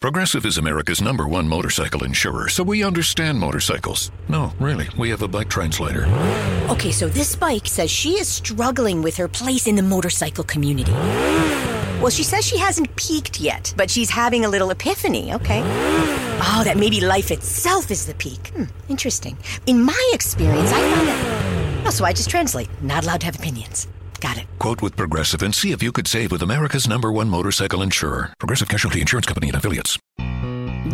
Progressive is America's number one motorcycle insurer, so we understand motorcycles. No, really, we have a bike translator. Okay, so this bike says she is struggling with her place in the motorcycle community. Well, she says she hasn't peaked yet, but she's having a little epiphany, okay? Oh, that maybe life itself is the peak. Hmm, interesting. In my experience, I found that. Oh, so I just translate. Not allowed to have opinions. Got it. Quote with Progressive and see if you could save with America's number one motorcycle insurer, Progressive Casualty Insurance Company and affiliates.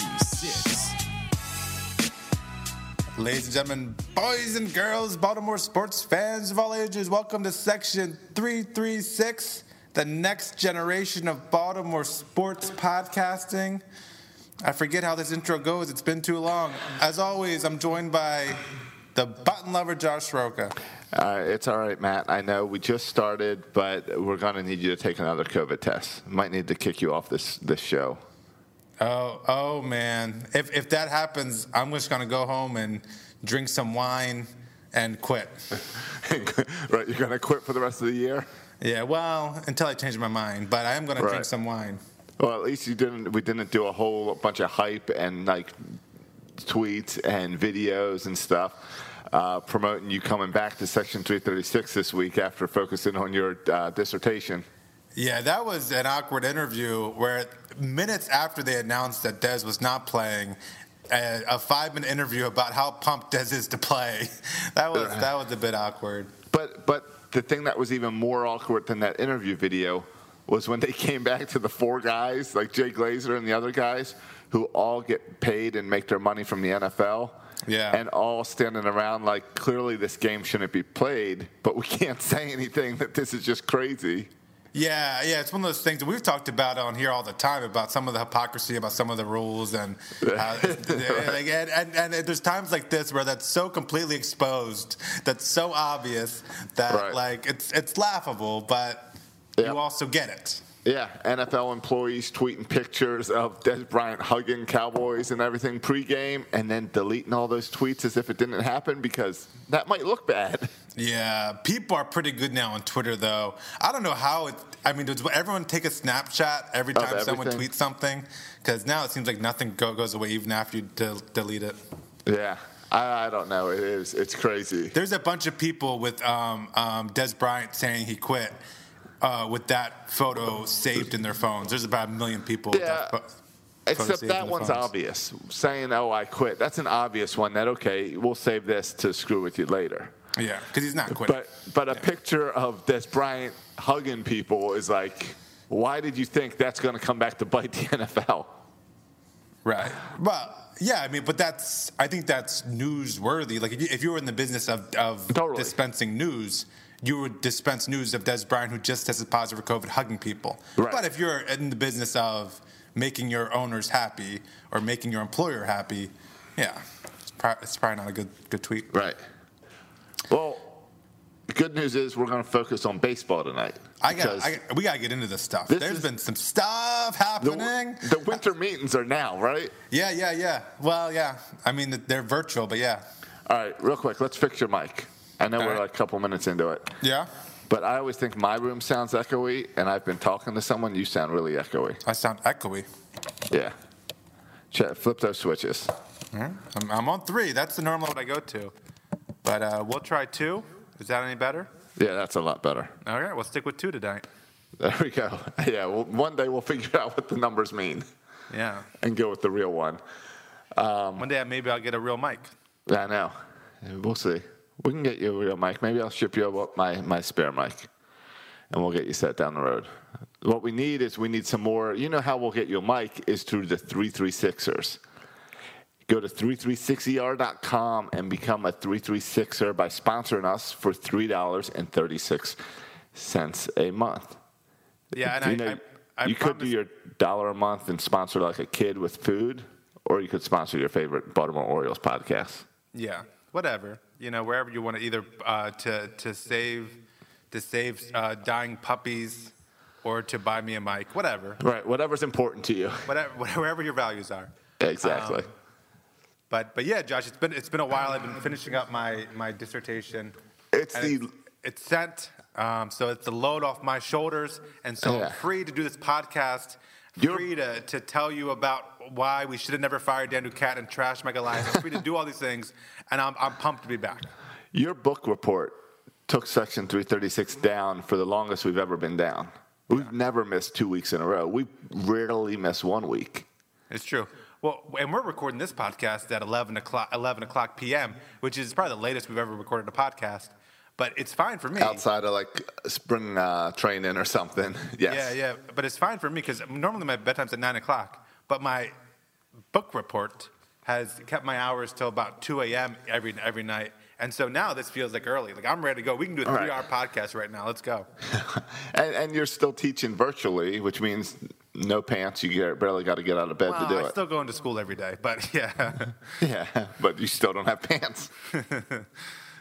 336. Ladies and gentlemen, boys and girls, Baltimore sports fans of all ages, welcome to Section 336, the next generation of Baltimore sports podcasting. I forget how this intro goes, it's been too long. As always, I'm joined by the button lover, Josh Roca. Uh, it's all right, Matt. I know we just started, but we're going to need you to take another COVID test. Might need to kick you off this, this show. Oh, oh man. If, if that happens, I'm just going to go home and drink some wine and quit. right, you're going to quit for the rest of the year? Yeah, well, until I change my mind, but I am going to drink some wine. Well, at least you didn't. We didn't do a whole bunch of hype and like tweets and videos and stuff uh, promoting you coming back to Section 336 this week after focusing on your uh, dissertation. Yeah, that was an awkward interview where minutes after they announced that Dez was not playing, a, a five-minute interview about how pumped Dez is to play. That was that was a bit awkward. But but the thing that was even more awkward than that interview video was when they came back to the four guys like Jay Glazer and the other guys who all get paid and make their money from the NFL. Yeah. And all standing around like clearly this game shouldn't be played, but we can't say anything that this is just crazy. Yeah, yeah, it's one of those things that we've talked about on here all the time about some of the hypocrisy about some of the rules and uh, how, like, and, and, and there's times like this where that's so completely exposed, that's so obvious that Right. like it's it's laughable, but you also get it. Yeah, NFL employees tweeting pictures of Dez Bryant hugging Cowboys and everything pregame, and then deleting all those tweets as if it didn't happen because that might look bad. Yeah, people are pretty good now on Twitter, though. I don't know how it. I mean, does everyone take a snapshot every time someone tweets something? Because now it seems like nothing go, goes away even after you del- delete it. Yeah, I, I don't know. It is. It's crazy. There's a bunch of people with um, um, Dez Bryant saying he quit uh, with that photo saved in their phones. There's about a million people. Yeah. that photo Except that one's phones. obvious. Saying, "Oh, I quit." That's an obvious one. That okay, we'll save this to screw with you later. Yeah, because he's not quitting. But but a picture of Dez Bryant hugging people is like, why did you think that's going to come back to bite the NFL? Right. Well, yeah, I mean, but that's I think that's newsworthy. Like if you, if you were in the business of, of Totally. dispensing news, you would dispense news of Dez Bryant who just tested positive for COVID hugging people. Right. But if you're in the business of making your owners happy or making your employer happy, yeah, it's, pro- it's probably not a good good tweet. Right. Well, the good news is we're going to focus on baseball tonight. I got, I got we got to get into this stuff. This There's is- been some stuff the, happening. the winter meetings are now, right? yeah, yeah, yeah. Well, yeah. I mean, they're virtual, but yeah. All right, real quick, let's fix your mic. I know All we're right. like a couple minutes into it, Yeah. but I always think my room sounds echoey, and I've been talking to someone, you sound really echoey. I sound echoey. Yeah. Check, flip those switches. I'm, I'm on three. That's the normal what I go to. But uh, we'll try two. Is that any better? Yeah, that's a lot better. All right, we'll stick with two tonight. There we go. Yeah, well, one day we'll figure out what the numbers mean. Yeah. and go with the real one. One day maybe I'll get a real mic. I know. We'll see. We can get you a real mic. Maybe I'll ship you up my, my spare mic, and we'll get you set down the road. What we need is we need some more. You know how we'll get you a mic is through the 336ers. Go to 336er.com and become a 336er by sponsoring us for $3.36 a month. Yeah, and you I, know, I, I you could do your dollar a month and sponsor like a kid with food, or you could sponsor your favorite Baltimore Orioles podcast. Yeah, whatever. You know, wherever you want to either uh, to to save to save uh, dying puppies or to buy me a mic, whatever, Right, whatever's important to you. whatever, wherever your values are. Exactly. Um, But but yeah, Josh, it's been it's been a while. I've been finishing up my my dissertation. It's the- it's, it's sent, um, so it's the load off my shoulders, and so Yeah. I'm free to do this podcast. You're- free to, to tell you about why we should have never fired Dan Duquette and trashed Mike Elias. I'm free to do all these things, and I'm, I'm pumped to be back. Your book report took Section 336 down for the longest we've ever been down. We've never missed two weeks in a row. We rarely miss one week. It's true. Well, and we're recording this podcast at 11 o'clock, 11 o'clock p.m., which is probably the latest we've ever recorded a podcast. But it's fine for me. Outside of like spring uh, training or something. Yes. Yeah, yeah. But it's fine for me because normally my bedtime's at 9 o'clock. But my book report has kept my hours till about 2 a.m. every every night. And so now this feels like early. Like I'm ready to go. We can do a three-hour podcast right now. Let's go. And, and you're still teaching virtually, which means no pants. You get, barely got to get out of bed Well, to do I it. still go into school every day, but yeah. yeah, but you still don't have pants.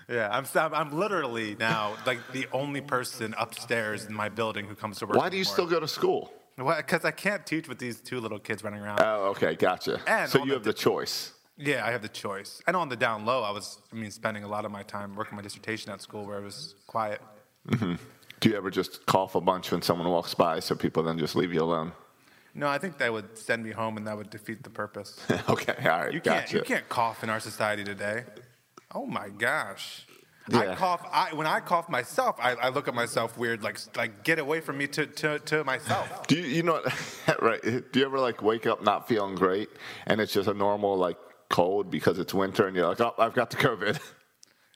Yeah, I'm, I'm, I'm literally now like the only person upstairs in my building who comes to work. Why do you still go to school? Because I can't teach with these two little kids running around. Oh, okay, gotcha. And so you the have the choice. yeah, I have the choice. And on the down low, I was, I mean, spending a lot of my time working my dissertation at school where it was quiet. Mm-hmm. Do you ever just cough a bunch when someone walks by so people then just leave you alone? No, I think that would send me home and that would defeat the purpose. okay, all right, You can't, gotcha. you can't cough in our society today. Oh my gosh. Yeah. I cough. I, when I cough myself, I, I look at myself weird, like like get away from me to, to, to myself. Do you, you know right? Do you ever like wake up not feeling great and it's just a normal like cold because it's winter and you're like, oh, I've got the COVID.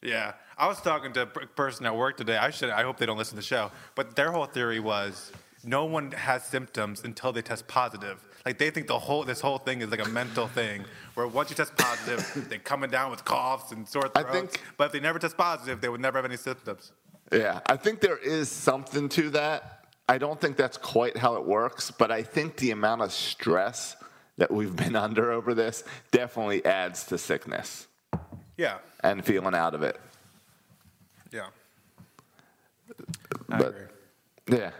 Yeah, I was talking to a person at work today. I should. I hope they don't listen to the show. But their whole theory was no one has symptoms until they test positive. Like they think the whole this whole thing is like a mental thing, where once you test positive, they're coming down with coughs and sore I throats. think- but if they never test positive, they would never have any symptoms. Yeah, I think there is something to that. I don't think that's quite how it works, but I think the amount of stress that we've been under over this definitely adds to sickness Yeah, and feeling out of it. yeah. I But- agree. Yeah.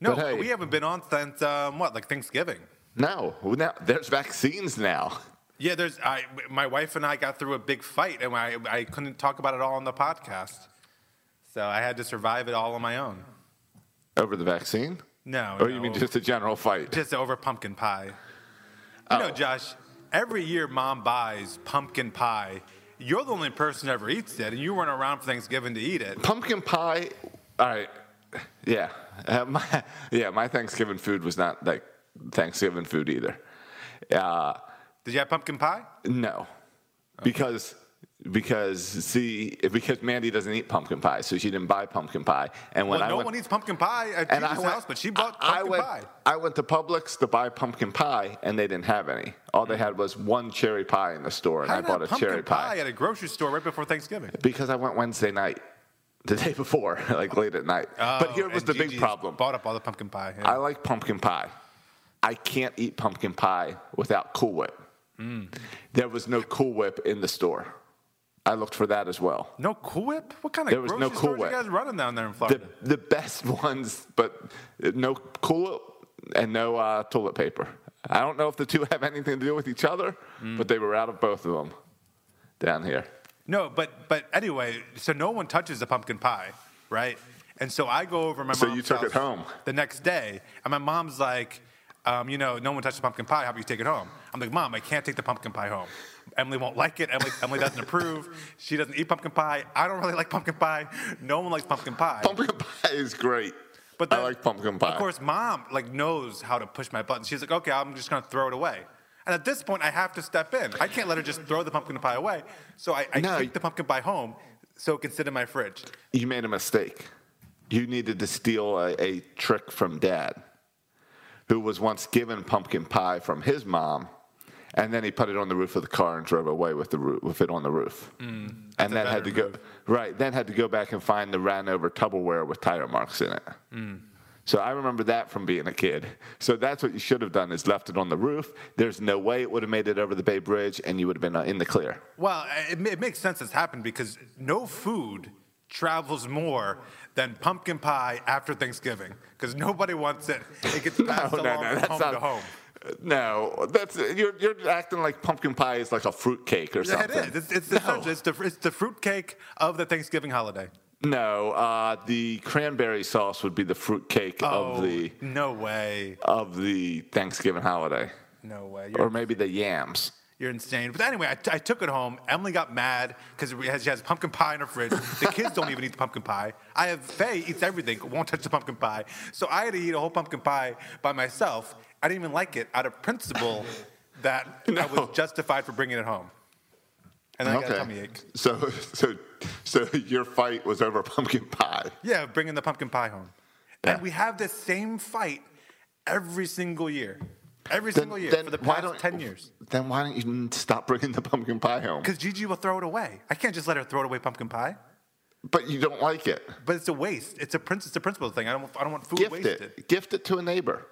No, but hey, we haven't been on since um, what, like Thanksgiving. No, now there's vaccines now. Yeah, there's. I, my wife and I got through a big fight, and I, I couldn't talk about it all on the podcast. So I had to survive it all on my own. Over the vaccine? No, Or no, you mean just a general fight? just over pumpkin pie? You know, Oh. Josh. Every year, Mom buys pumpkin pie. You're the only person who ever eats it, and you weren't around for Thanksgiving to eat it. Pumpkin pie. All right. Yeah. Uh, my, yeah, my Thanksgiving food was not like Thanksgiving food either. Uh, Did you have pumpkin pie? no. Because because see because Mandy doesn't eat pumpkin pie, so she didn't buy pumpkin pie. And when well, I no went, one eats pumpkin pie at and I went, house, but she bought I- I pumpkin went, pie. I went to Publix to buy pumpkin pie, and they didn't have any. All they had was one cherry pie in the store, and How I bought a cherry pie pie at a grocery store right before Thanksgiving. because I went Wednesday night, the day before, like late at night. but Oh, here was the big problem. Bought up all the pumpkin pie. yeah. I like pumpkin pie. I can't eat pumpkin pie without Cool Whip. Mm. There was no Cool Whip in the store. I looked for that as well. No Cool Whip? What kind of There was no Cool Whip. you guys running down there in The, Florida? the best ones, but no Cool Whip and no uh, toilet paper. I don't know if the two have anything to do with each other, Mm. but they were out of both of them down here. no, but but anyway, so no one touches the pumpkin pie, right? And so I go over my So you took it home? the next day, and my mom's like, um, you know, no one touched the pumpkin pie. How about you take it home? I'm like, Mom, I can't take the pumpkin pie home. Emily won't like it. Emily, Emily doesn't approve. She doesn't eat pumpkin pie. I don't really like pumpkin pie. No one likes pumpkin pie. Pumpkin pie is great. But I then, like pumpkin pie. Of course, mom like knows how to push my buttons. She's like, okay, I'm just gonna throw it away. And at this point, I have to step in. I can't let her just throw the pumpkin pie away. So I, I No. take the pumpkin pie home so it can sit in my fridge. You made a mistake. You needed to steal a, a trick from dad, who was once given pumpkin pie from his mom, and then he put it on the roof of the car and drove away with the roof, with it on the roof, and a then had better to go right. Then had to go back and find the ran over Tupperware with tire marks in it. So I remember that from being a kid. So that's what you should have done: is left it on the roof. There's no way it would have made it over the Bay Bridge, and you would have been uh, in the clear. Well, it, it makes sense it's happened because no food travels more than pumpkin pie after Thanksgiving because nobody wants it. It gets passed along from home to home. No, that's you're you're acting like pumpkin pie is like a fruit cake or Yeah, something. it is. It's, it's, no. essentially- it's the it's the fruit cake of the Thanksgiving holiday. No, uh, the cranberry sauce would be the fruit cake Oh, of the no way, of the Thanksgiving holiday, no way. or You're, maybe the yams. You're insane. But anyway, I, t- I took it home. Emily got mad because she has pumpkin pie in her fridge. The kids don't even eat the pumpkin pie. I have Faye eats everything, won't touch the pumpkin pie. So I had to eat a whole pumpkin pie by myself. I didn't even like it out of principle that I was justified for bringing it home. And then I got a tummy ache. So so so your fight was over pumpkin pie. Yeah, bringing the pumpkin pie home. Yeah. And we have this same fight every single year. Every Then- single year then for the why past don't- 10 years. Then why don't you stop bringing the pumpkin pie home? Because Gigi will throw it away. I can't just let her throw it away pumpkin pie. But you don't like it. But it's a waste. It's a prince. It's a principle thing. I don't. I don't want food Gift wasted. it. Gift it to a neighbor.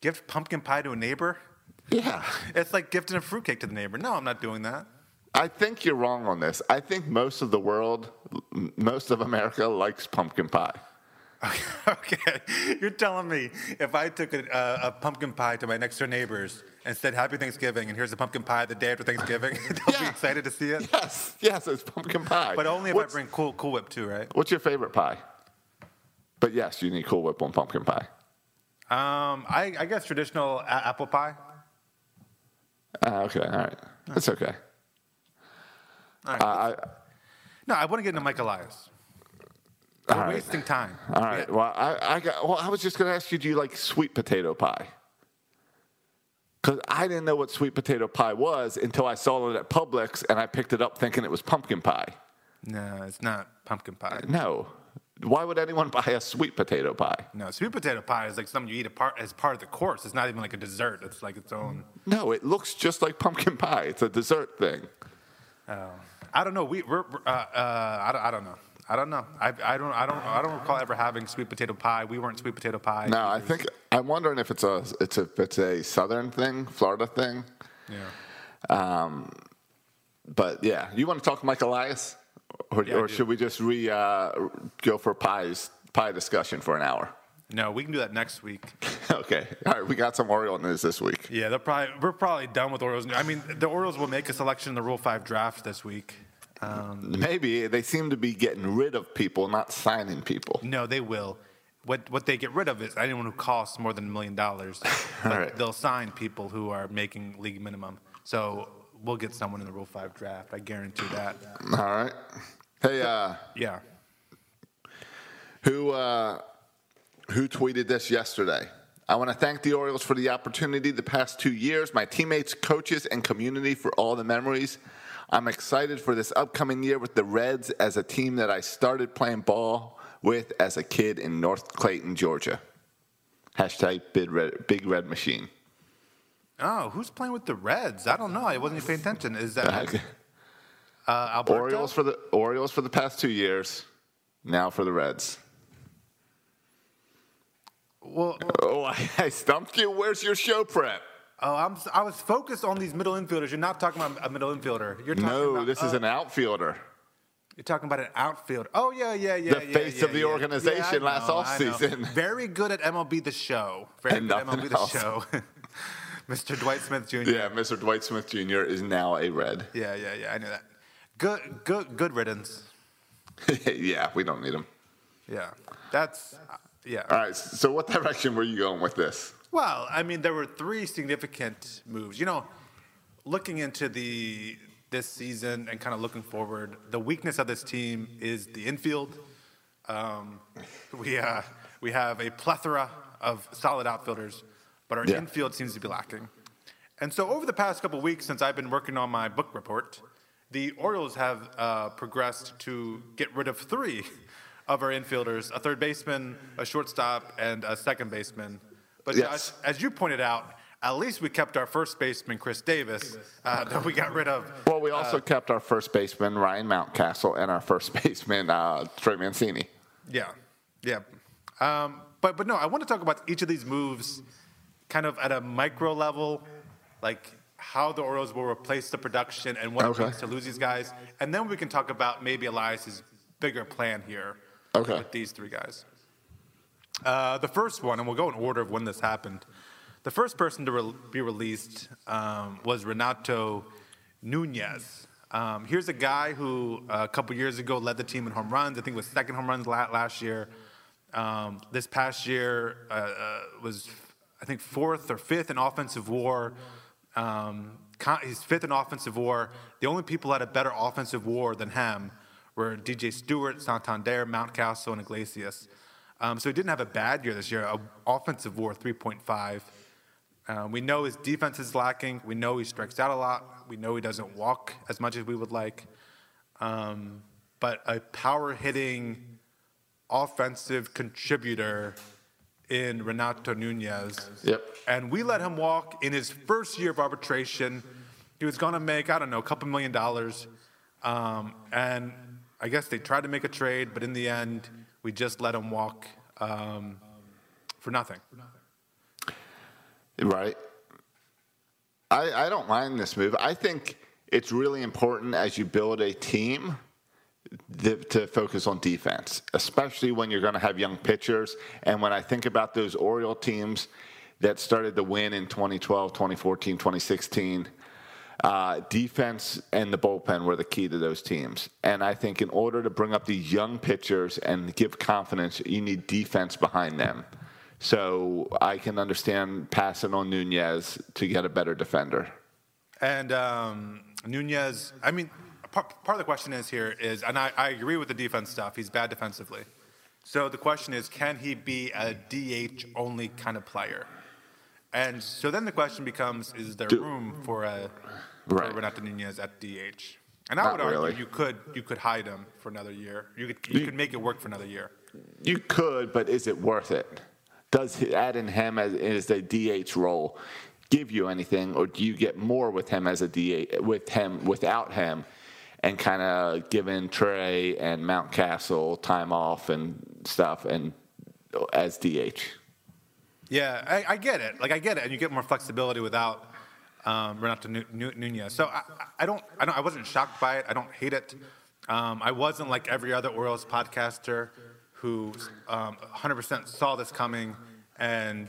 Gift pumpkin pie to a neighbor. Yeah. It's like gifting a fruitcake to the neighbor. No, I'm not doing that. I think you're wrong on this. I think most of the world, most of America likes pumpkin pie. okay, you're telling me if I took a, a, a pumpkin pie to my next door neighbors and said Happy Thanksgiving, and here's a pumpkin pie the day after Thanksgiving, they'll be Yeah. excited to see it. Yes, yes, it's pumpkin pie. But only if What's- I bring Cool Cool Whip too, right? What's your favorite pie? But yes, you need Cool Whip on pumpkin pie. Um, I, I guess traditional a- apple pie. Ah, okay, all right, that's okay. All right. Uh, I, no, I want to get into Mike Elias. All We're right, wasting time. all right. Well, I, I got. Well, I was just going to ask you, do you like sweet potato pie? Because I didn't know what sweet potato pie was until I saw it at Publix, and I picked it up thinking it was pumpkin pie. No, it's not pumpkin pie. No, why would anyone buy a sweet potato pie? No, sweet potato pie is like something you eat part, as part of the course. It's not even like a dessert. It's like its own. No, it looks just like pumpkin pie. It's a dessert thing. Oh, I don't know. We, we're, we're, uh, uh, I, don't, I don't know. I don't know. I, I don't. I don't. I don't recall ever having sweet potato pie. We weren't sweet potato pie. No, I think I'm wondering if it's a it's a it's a southern thing, Florida thing. Yeah. Um, But yeah, you want to talk Mike Elias, or, Yeah, or should we just re uh, go for pies pie discussion for an hour? No, we can do that next week. okay, all right. We got some Oriole news this week. Yeah, they're probably we're probably done with Orioles. I mean, the Orioles will make a selection in the Rule Five draft this week. Maybe they seem to be getting rid of people, not signing people. No, they will. What what they get rid of is anyone who costs more than a million dollars. Right. they'll sign people who are making league minimum. So we'll get someone in the Rule Five draft. I guarantee that. All right. Hey, uh, Yeah. who uh, who tweeted this yesterday? I want to thank the Orioles for the opportunity the past two years, my teammates, coaches, and community for all the memories. I'm excited for this upcoming year with the Reds as a team that I started playing ball with as a kid in North Clayton, Georgia. Hashtag Big Red, Big Red Machine. Oh, who's playing with the Reds? I don't know. I wasn't paying attention. Is that uh? Orioles for the Orioles for the past two years, now for the Reds. Well, Oh, I, I stumped you. Where's your show prep? Oh, I'm, I was focused on these middle infielders. You're not talking about a middle infielder. You're talking No, about, this is oh, an outfielder. You're talking about an outfield. Oh yeah, yeah, yeah. The yeah, face yeah, of the yeah. organization last know, know. offseason. Very good at MLB The Show. Very And good at MLB else. The Show. Mr. Dwight Smith Jr. Yeah, Mr. Dwight Smith Jr. is now a Red. yeah, yeah, yeah. I knew that. Good, good, good riddance. yeah, we don't need him. Yeah, that's uh, yeah. All right, so what direction were you going with this? Well, I mean, there were three significant moves. You know, looking into the this season and kind of looking forward, the weakness of this team is the infield. Um, we uh, We have a plethora of solid outfielders, but our Yeah. infield seems to be lacking. And so, over the past couple weeks, since I've been working on my book report, the Orioles have uh, progressed to get rid of three of our infielders a third baseman, a shortstop, and a second baseman. But Yes. Josh, as you pointed out, at least we kept our first baseman, Chris Davis, uh, that we got rid of. Well, we also kept our first baseman, Ryan Mountcastle, and our first baseman, uh, Trey Mancini. Yeah, yeah. Um, but but no, I want to talk about each of these moves, kind of at a micro level, like how the Orioles will replace the production and what Okay. it means to lose these guys, and then we can talk about maybe Elias's bigger plan here Okay. with these three guys. Uh, the first one, and we'll go in order of when this happened. The first person to re- be released um, was Renato Nunez. Um, here's a guy who uh, a couple years ago led the team in home runs. I think was second home runs last year. Um, this past year uh, uh, was, I think, fourth or fifth in offensive WAR. Um, he's fifth in offensive WAR. The only people who had a better offensive WAR than him were DJ Stewart, Santander, Mountcastle, and Iglesias. Um, so he didn't have a bad year this year. A offensive WAR 3.5. Um, we know his defense is lacking. We know he strikes out a lot. We know he doesn't walk as much as we would like. Um, but a power hitting offensive contributor in Renato Nunez. Yep. And we let him walk in his first year of arbitration. He was going to make, I don't know, a couple million dollars. Um, and I guess they tried to make a trade, but in the end, we just let them walk um, for nothing. Right. I, I don't mind this move. I think it's really important as you build a team to focus on defense, especially when you're going to have young pitchers. And when I think about those Oriole teams that started to win in 2012, 2014, 2016, uh, defense and the bullpen were the key to those teams. And I think in order to bring up these young pitchers and give confidence, you need defense behind them. So I can understand passing on Nunez to get a better defender. And um, Nunez, I mean, part, part of the question is here is, and I, I agree with the defense stuff. He's bad defensively. So the question is, can he be a DH only kind of player? And so then the question becomes, is there room for a Right. for Renato Nunez at DH? And I Not would argue really. you could you could hide him for another year. You could you, You- could make it work for another year. You could, but is it worth it? Does adding him as, as a DH role give you anything, or do you get more with him as a DH with him without him, and kind of giving Trey and Mountcastle time off and stuff, and as DH? Yeah, I, I get it. Like I get it, and you get more flexibility without um, Renato Nu- Nu- Nunez. So I, I- don't, I don't, I wasn't shocked by it. I don't hate it. Um, I wasn't like every other Orioles podcaster who um, 100% saw this coming and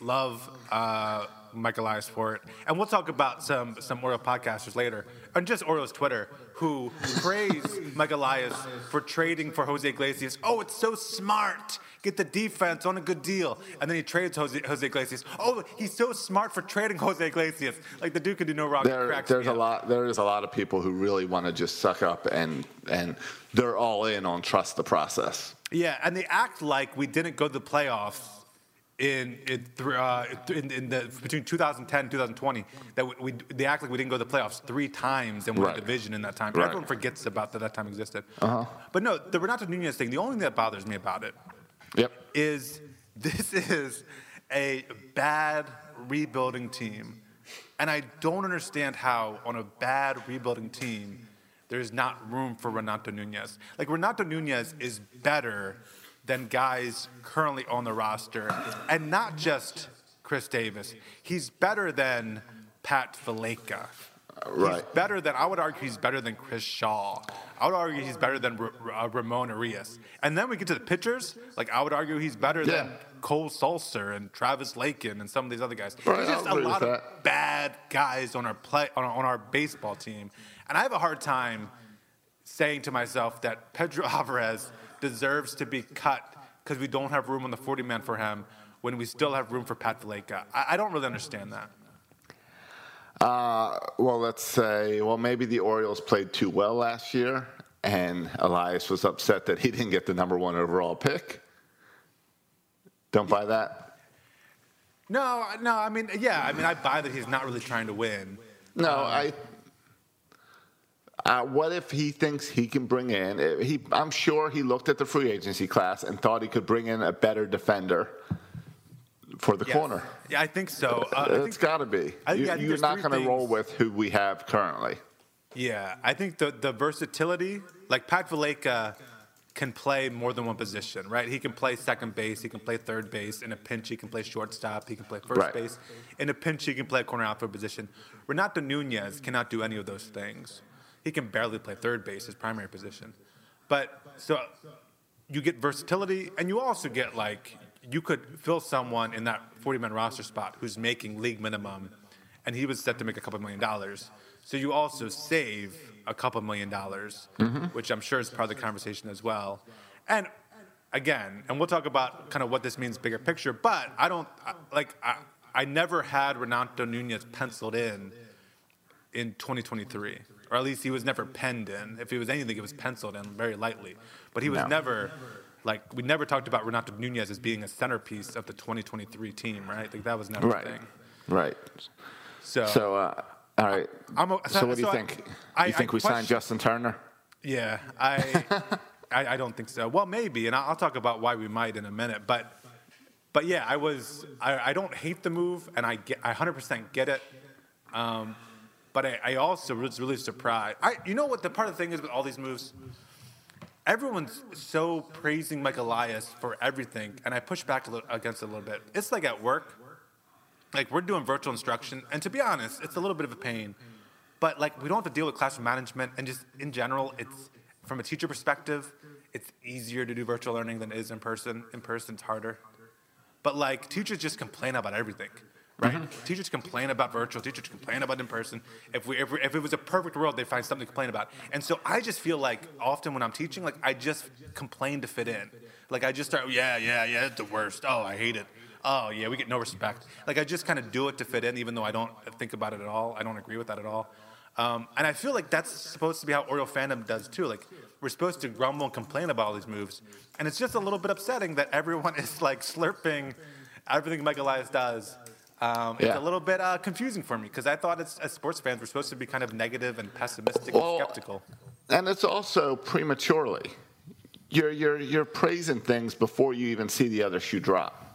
love uh, Mike Elias for it. And we'll talk about some some Orioles podcasters later, and just Orioles Twitter who praise Mike Elias for trading for Jose Iglesias. Oh, it's so smart. Get the defense on a good deal, and then he trades Jose, Jose Iglesias. Oh, he's so smart for trading Jose Iglesias. Like the dude can do no wrong. There, there's a up. lot. There is a lot of people who really want to just suck up and and they're all in on trust the process. Yeah, and they act like we didn't go to the playoffs in in, uh, in, in the between 2010 and 2020. That we, we they act like we didn't go to the playoffs three times and won Right. a division in that time. Right. Everyone forgets about that that time existed. Uh-huh. But no, the Renato Nunez thing. The only thing that bothers me about it Yep. is this is a bad rebuilding team. And I don't understand how, on a bad rebuilding team, there's not room for Renato Nunez. Like, Renato Nunez is better than guys currently on the roster, and not just Chris Davis. He's better than Pat Valaika. He's Right. better than, I would argue he's better than Chris Shaw. I would argue he's better than R- R- uh, Ramon Urias. And then we get to the pitchers, like I would argue he's better than Cole Sulser and Travis Lakin and some of these other guys. Right, There's just a lot of bad guys on our play on our, on our baseball team, and I have a hard time saying to myself that Pedro Alvarez deserves to be cut because we don't have room on the 40 man for him when we still have room for Pat Valaika. I, I don't really understand that. Uh, well, let's say, well, maybe the Orioles played too well last year, and Elias was upset that he didn't get the number one overall pick. Don't buy that. No, no. I mean, yeah. I mean, I buy that he's not really trying to win. No, I. Uh, what if he thinks he can bring in? uh, He, I'm sure he looked at the free agency class and thought he could bring in a better defender for the Yes. corner. Yeah, I think so. Uh, I it's got to be. I- you, yeah, there's not going to roll with who we have currently. yeah, I think the the versatility, like Pat Valaika, can play more than one position, right? He can play second base, he can play third base. In a pinch, he can play shortstop, he can play first Right. base. In a pinch, he can play a corner outfield position. Renato Nunez cannot do any of those things. He can barely play third base, his primary position. But so you get versatility, and you also get like you could fill someone in that 40-man roster spot who's making league minimum, and he was set to make a couple million dollars. So you also save a couple million dollars, mm-hmm. which I'm sure is part of the conversation as well. And again, and we'll talk about kind of what this means bigger picture. But I don't I- like I, I never had Renato Nunez penciled in in 2023, or at least he was never penned in. If it was anything, it was penciled in very lightly. But he was No. never, like, we never talked about Renato Nunez as being a centerpiece of the 2023 team, right? Like, that was never Right. a thing. Right. So, So, uh, all right. A- so, so- what do you so think? I- you think I we signed Justin Turner? yeah, I, I, I don't think so. Well, maybe, and I'll talk about why we might in a minute. But, but yeah, I was, I, I don't hate the move, and I get, I 100% get it. Um, but I, I also was really surprised. I, you know what the part of the thing is with all these moves? Everyone's so praising Mike Elias for everything, and I push back little, against it a little bit. It's like at work, like we're doing virtual instruction, and to be honest, it's a little bit of a pain. But like we don't have to deal with classroom management, and just in general, it's from a teacher perspective, it's easier to do virtual learning than it is in person. In person, it's harder. But like teachers just complain about everything, right? Teachers complain about virtual. Teachers complain about in person. If we, if, we, if it was a perfect world, they'd find something to complain about. And so I just feel like often when I'm teaching, like I just complain to fit in. Like I just start, yeah, yeah, yeah, it's the worst. Oh, I hate it. Oh yeah, we get no respect. Like I just kind of do it to fit in, even though I don't think about it at all. I don't agree with that at all. Um, and I feel like that's supposed to be how Oriole fandom does too. Like we're supposed to grumble and complain about all these moves, and it's just a little bit upsetting that everyone is like slurping everything Mike Elias does. Um, It's a little bit uh, confusing for me because I thought it's, as sports fans we're supposed to be kind of negative and pessimistic Well, and skeptical. And it's also prematurely. You're, you're, you're praising things before you even see the other shoe drop.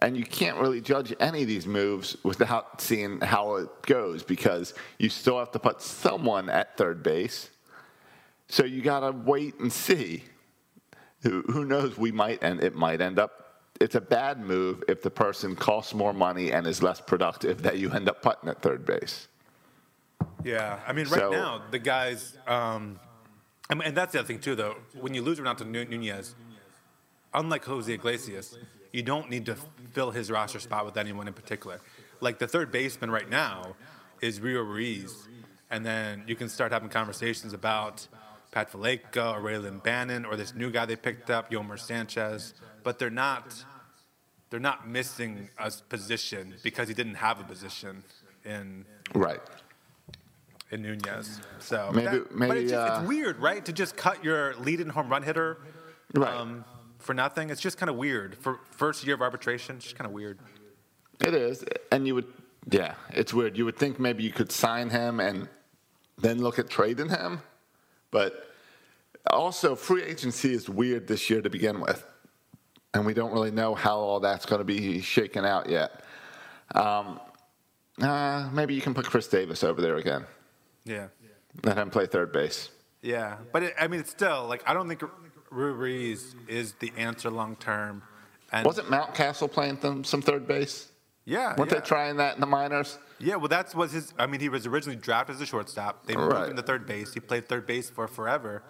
And you can't really judge any of these moves without seeing how it goes because you still have to put someone at third base. So you got to wait and see. Who, who knows? We might, and it might end up. It's a bad move if the person costs more money and is less productive that you end up putting at third base. Yeah, I mean, right So- now the guys, um, and that's the other thing too, though. When you lose Renato Nu- Nunez, unlike Jose Iglesias, you don't need to fill his roster spot with anyone in particular. Like the third baseman right now is Rio Ruiz, and then you can start having conversations about Pat Valaika or Rylan Bannon or this new guy they picked up, Yolmer Sanchez, but they're not. They're not missing a position because he didn't have a position in Right. in Nunez. So Maybe- that- but maybe, it's, just, uh, it's weird, right? To just cut your lead-in home run hitter Right. for nothing. It's just kind of weird for first year of arbitration. It's just kind of weird. It is, and you would, yeah, it's weird. You would think maybe you could sign him and then look at trading him, but also free agency is weird this year to begin with, and we don't really know how all that's going to be shaken out yet. Um, uh, maybe you can put Chris Davis over there again. Yeah, Let him play third base. yeah. But it, I mean, it's still like I don't think Ruiz is the answer long term. And Wasn't Mountcastle playing them some third base? yeah, Weren't yeah. they trying that in the minors? Yeah, well, that's was his. I mean, he was originally drafted as a shortstop. They moved Right. him to third base. He played third base for forever.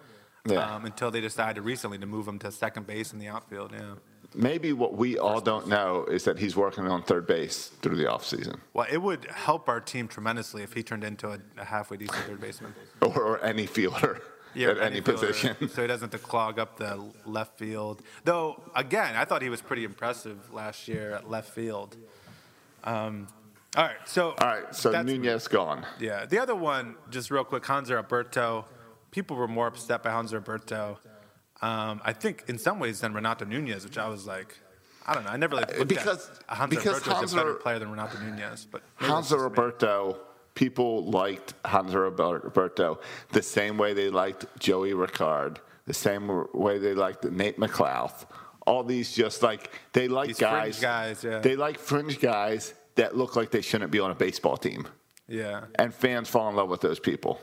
Yeah. Um, until they decided recently to move him to second base in the outfield. Yeah. Maybe what we all don't know is that he's working on third base through the offseason. Well, it would help our team tremendously if he turned into a, a halfway decent third baseman. or, or any fielder at any, fielder, position. So he doesn't have to clog up the left field. Though, again, I thought he was pretty impressive last year at left field. Um, all right, so All right, so Nunez gone. Yeah, the other one, just real quick, Hanser Alberto. People were more upset by Hanser Alberto. Um, I think in some ways than Renato Nunez, which I was like, I don't know. I never really looked because- at Hansa because Roberto as a better player than Renato Nunez. But Hansa just me. Roberto, people liked Hanser Alberto the same way they liked Joey Rickard, the same way they liked Nate McLouth. All these just like they like These guys. guys, yeah. They like fringe guys that look like they shouldn't be on a baseball team, Yeah, and fans fall in love with those people.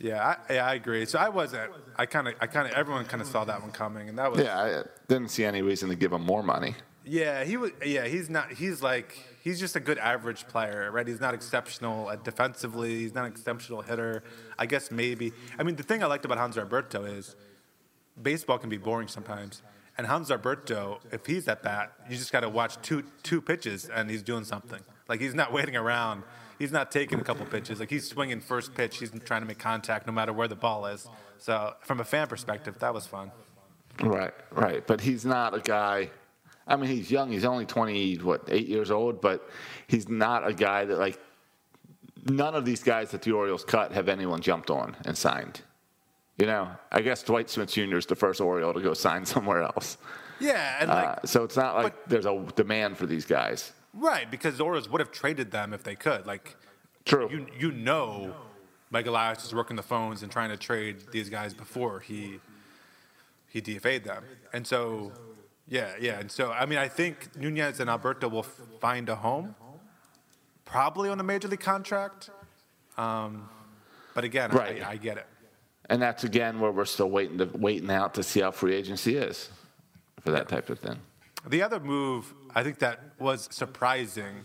Yeah, I, yeah, I agree. So I wasn't. I kind of, I kind of, everyone kind of saw that one coming, and that was. Yeah, I uh, didn't see any reason to give him more money. Yeah, he was. Yeah, he's not. He's like he's just a good average player, right? He's not exceptional at defensively. He's not an exceptional hitter. I guess maybe. I mean, the thing I liked about Hans Alberto is baseball can be boring sometimes. And Hans Alberto, if he's at bat, you just got to watch two two pitches and he's doing something. Like he's not waiting around. He's not taking a couple pitches. Like he's swinging first pitch. He's trying to make contact no matter where the ball is. So from a fan perspective, that was fun. Right, right. But he's not a guy. I mean, he's young. He's only twenty, what, eight years old. But he's not a guy that like. None of these guys that the Orioles cut have anyone jumped on and signed. You know, I guess Dwight Smith Jr. is the first Oriole to go sign somewhere else. Yeah, and like Uh, so it's not like but- there's a demand for these guys. Right, because Orioles would have traded them if they could. Like, True. you you know, Mike Elias is working the phones and trying to trade these guys before he he DFA'd them, and so yeah, yeah, and so I mean, I think Nunez and Alberto will find a home, probably on a major league contract. Um, but again, Right. I, I get it. And that's again where we're still waiting to waiting out to see how free agency is for that type of thing. The other move I think that was surprising,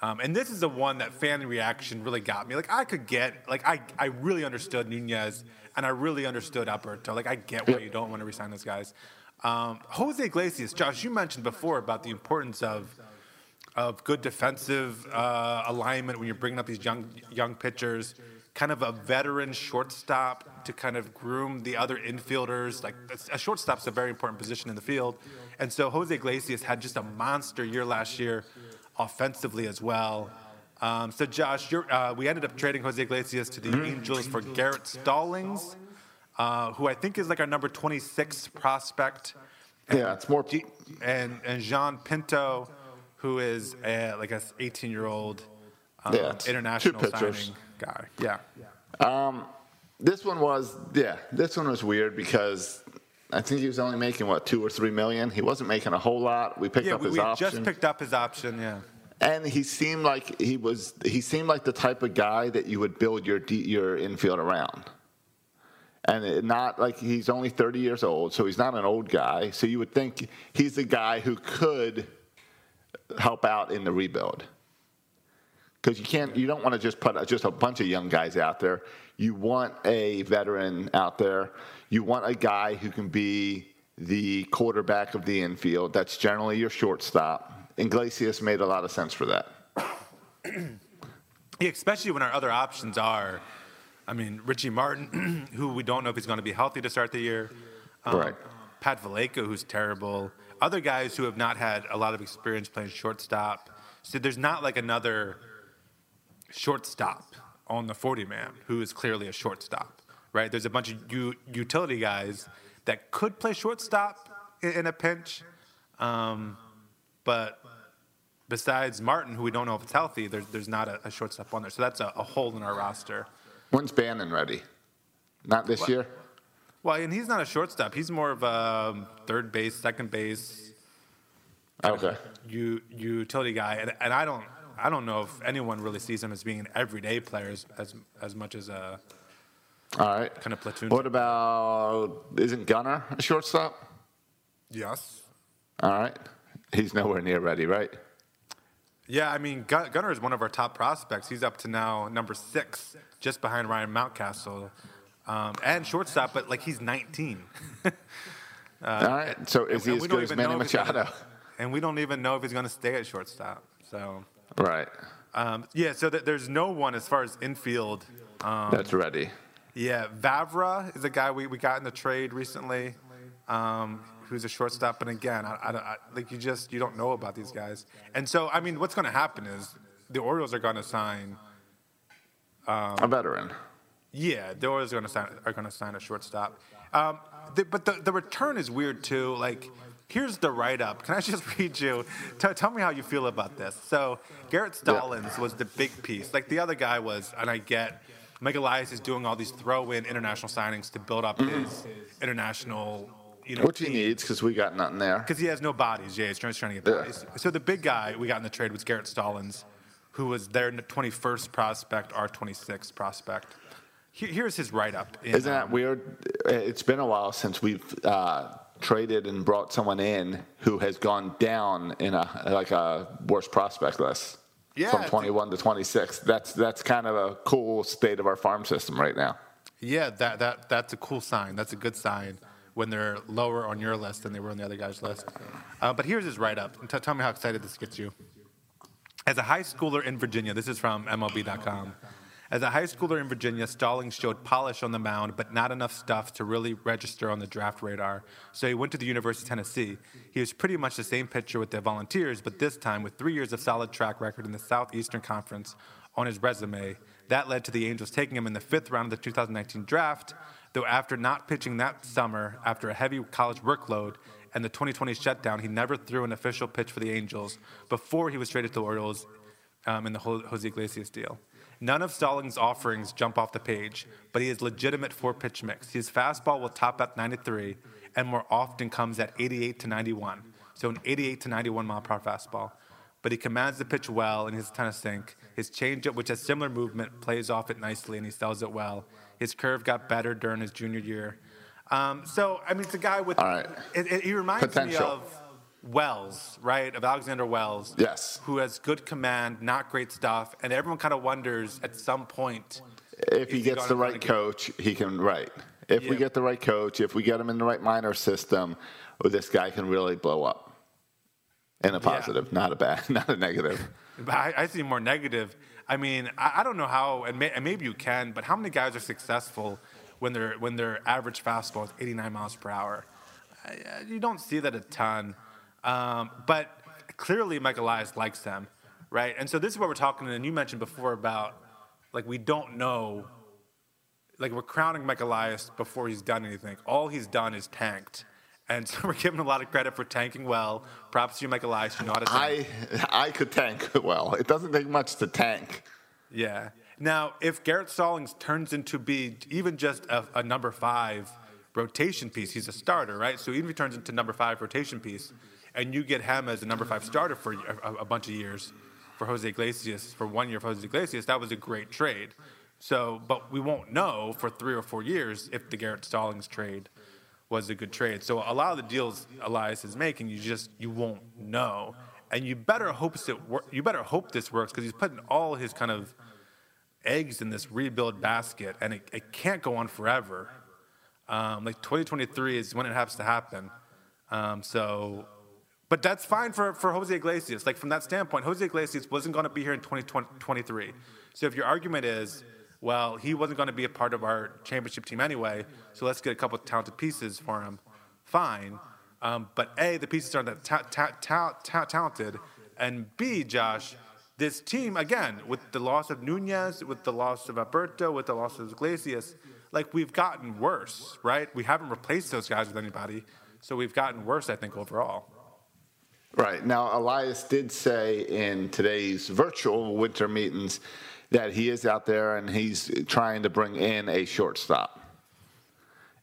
um, and this is the one that fan reaction really got me. Like I could get, like I, I really understood Nunez and I really understood Alberto. Like I get why you don't want to resign those guys. Um, Jose Iglesias, Josh, you mentioned before about the importance of of good defensive uh, alignment when you're bringing up these young young pitchers, kind of a veteran shortstop to kind of groom the other infielders. Like a shortstop's a very important position in the field, and so Jose Iglesias had just a monster year last year, offensively as well. Um, so Josh, you're, uh, we ended up trading Jose Iglesias to the Angels for Garrett Stallings, uh, who I think is like our number 26 prospect Yeah, it's more. And and Jean Pinto, who is a, like a 18 year old um, Yeah, international signing guy. Yeah, This one was, yeah, this one was weird because I think he was only making what two or three million. He wasn't making a whole lot. We picked yeah. up We, his we option, just picked up his option. Yeah, and he seemed like he was. He seemed like the type of guy that you would build your your infield around. And it, not like he's only 30 years old, so he's not an old guy. So you would think he's the guy who could help out in the rebuild. Because you can't, you don't want to just put just a bunch of young guys out there. You want a veteran out there. You want a guy who can be the quarterback of the infield. That's generally your shortstop. Iglesias made a lot of sense for that. Yeah, especially when our other options are, I mean, Richie Martin, who we don't know if he's going to be healthy to start the year. Um, Right. Pat Vallejo, who's terrible. Other guys who have not had a lot of experience playing shortstop. So there's not like another shortstop on the 40 man who is clearly a shortstop, right? There's a bunch of u- utility guys that could play shortstop in, a pinch, um, but besides Martin, who we don't know if it's healthy, there's, there's not a, a shortstop on there. So that's a, a hole in our roster. When's Bannon ready? Not this year? Well, and he's not a shortstop. He's more of a third base, second base, Okay. u- utility guy. And, and I don't, I don't know if anyone really sees him as being an everyday player as, as, as much as a All right. kind of platoon. What about, isn't Gunnar a shortstop? Yes. All right. He's nowhere near ready, right? Yeah, I mean, Gunnar is one of our top prospects. He's up to now number six, just behind Ryan Mountcastle, um, and shortstop. But like he's 19, All right. So is he as we good don't as even Manny know if he's gonna- Machado? and we don't even know if he's going to stay at shortstop. So Right. um, yeah, so th- there's no one as far as infield. Um, That's ready. Yeah, Vavra is a guy we, we got in the trade recently, um, who's a shortstop. And again, I, I, I, like you just you don't know about these guys. And so I mean, what's going to happen is the Orioles are going to sign. a veteran. Yeah, the Orioles are going to sign are going to sign a shortstop. Um, the, but the, the return is weird too. Like here's the write-up. Can I just read you? T- tell me how you feel about this. So Garrett Stallings was the big piece. Like the other guy was, and I get. Mike Elias is doing all these throw-in international signings to build up his international, you know, Which he needs because we got nothing there. because he has no bodies. Yeah, he's trying, he's trying to get Yeah. bodies. So the big guy we got in the trade was Garrett Stallings, who was their 21st prospect, our 26th prospect. Here's his write-up. in, Isn't that um, weird? It's been a while since we've uh, traded and brought someone in who has gone down in a like a worst prospect list Yeah, from 21 to 26. That's that's kind of a cool state of our farm system right now. Yeah, that, that that's a cool sign. That's a good sign when they're lower on your list than they were on the other guy's list. Uh, but here's his write-up. T- tell me how excited this gets you. As a high schooler in Virginia, this is from MLB.com. As a high schooler in Virginia, Stallings showed polish on the mound, but not enough stuff to really register on the draft radar. So he went to the University of Tennessee. He was pretty much the same pitcher with the Volunteers, but this time with three years of solid track record in the Southeastern Conference on his resume. That led to the Angels taking him in the fifth round of the 2019 draft, though after not pitching that summer after a heavy college workload and the 2020 shutdown, he never threw an official pitch for the Angels before he was traded to the Orioles um, in the Jose Iglesias deal. None of Stallings' offerings jump off the page, but he is legitimate four pitch mix. His fastball will top at 93 and more often comes at 88 to 91. So an 88 to 91 mile per hour fastball. But he commands the pitch well and he has a ton of sink. His changeup, which has similar movement, plays off it nicely and he sells it well. His curve got better during his junior year. Um, so, I mean, it's a guy with. All right. It, it- he reminds me of Wells, right? Of Alexander Wells. Yes. Who has good command, not great stuff, and everyone kind of wonders at some point. If he gets the right coach, he can right. If we get the right coach, if we get him in the right minor system, well, this guy can really blow up. In a positive, not a bad, not a negative. But I, I see more negative. I mean, I, I don't know how, and, may, and maybe you can, but how many guys are successful when their when their average fastball is 89 miles per hour? You don't see that a ton. Um, but clearly, Mike Elias likes them, right? And so this is what we're talking. And you mentioned before about like we don't know. Like we're crowning Mike Elias before he's done anything. All he's done is tanked. And so we're giving a lot of credit for tanking well. Props to you, Mike Elias. You know how to tank. I I could tank well. It doesn't take much to tank. Yeah. Now, if Garrett Stallings turns into be even just a, a number five rotation piece, he's a starter, right? So even if he turns into number five rotation piece, and you get him as a number five starter for a, a bunch of years for Jose Iglesias, for one year for Jose Iglesias, that was a great trade. So, but we won't know for three or four years if the Garrett Stallings trade was a good trade. So a lot of the deals Elias is making, you just you won't know, and you better hope it wor- you better hope this works because he's putting all his kind of eggs in this rebuild basket, and it, it can't go on forever. Um, like 2023 is when it has to happen. Um, so, but that's fine for, for Jose Iglesias. Like from that standpoint, Jose Iglesias wasn't going to be here in 2023. So if your argument is, well, he wasn't going to be a part of our championship team anyway, so let's get a couple of talented pieces for him. Fine. Um, but A, the pieces aren't that ta- ta- ta- ta- talented. And B, Josh, this team, again, with the loss of Nunez, with the loss of Alberto, with the loss of Iglesias, like we've gotten worse, right? We haven't replaced those guys with anybody. So we've gotten worse, I think, overall. Right. Now, Elias did say in today's virtual winter meetings that he is out there and he's trying to bring in a shortstop.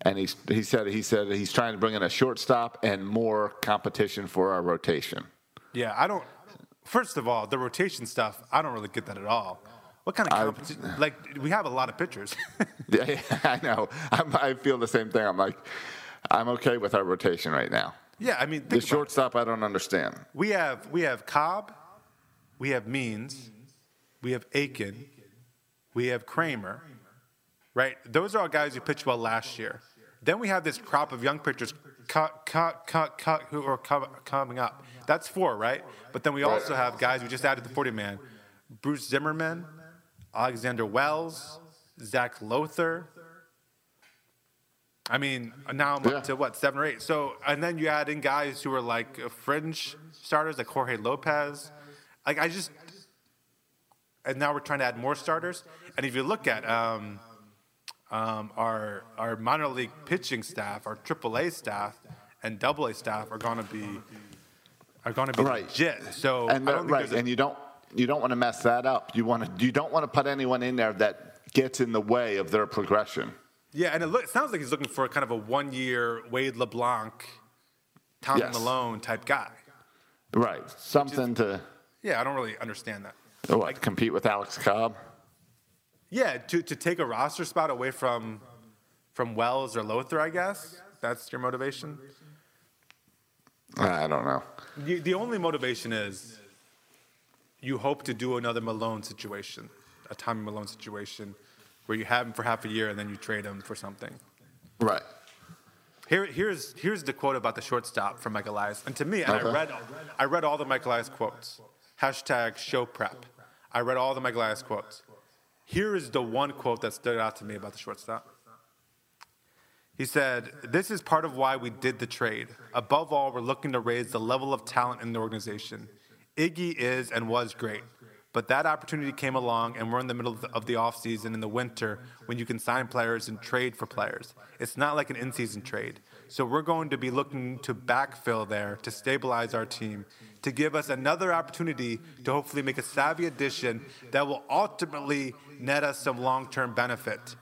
And he's, he said he said he's trying to bring in a shortstop and more competition for our rotation. Yeah, I don't. First of all, the rotation stuff, I don't really get that at all. What kind of competition? Like, we have a lot of pitchers. Yeah, I know. I'm, I feel the same thing. I'm like, I'm okay with our rotation right now. Yeah, I mean, The about it. shortstop, I don't understand. We have we have Cobb, we have Means, we have Akin, we have Kremer, right? Those are all guys who pitched well last year. Then we have this crop of young pitchers cut, cut, cut, cut, who are coming up. That's four, right? But then we also have guys we just added the 40 man Bruce Zimmermann, Alexander Wells, Zac Lowther. I mean, now I'm Yeah. up to what, seven or eight. So, and then you add in guys who are like fringe starters, like Jorge Lopez. Like, I just, and now we're trying to add more starters. And if you look at um, um, our our minor league pitching staff, our AAA staff, and Double A staff are going to be are going to be Right. legit. So and I don't think right, a- and you don't you don't want to mess that up. You want to you don't want to put anyone in there that gets in the way of their progression. Yeah, and it, look, it sounds like he's looking for kind of a one-year Wade LeBlanc, Tommy Yes. Milone type guy. Right, something to Yeah, I don't really understand that. what compete with Alex Cobb. Yeah, to, to take a roster spot away from from Wells or Lowther, I guess that's your motivation. I don't know. You, the only motivation is you hope to do another Milone situation, a Tommy Milone situation, where you have him for half a year and then you trade him for something. Right. Here, here's here's the quote about the shortstop from Mike Elias, and to me, and Okay. I read I read all the Mike Elias quotes. Hashtag show prep. I read all the Mike Elias quotes. Here is the one quote that stood out to me about the shortstop. He said, This is part of why we did the trade. Above all, we're looking to raise the level of talent in the organization. Iggy is and was great, but that opportunity came along, and we're in the middle of the, of the offseason in the winter when you can sign players and trade for players. It's not like an in season trade. So we're going to be looking to backfill there to stabilize our team, to give us another opportunity to hopefully make a savvy addition that will ultimately net us some long term benefit.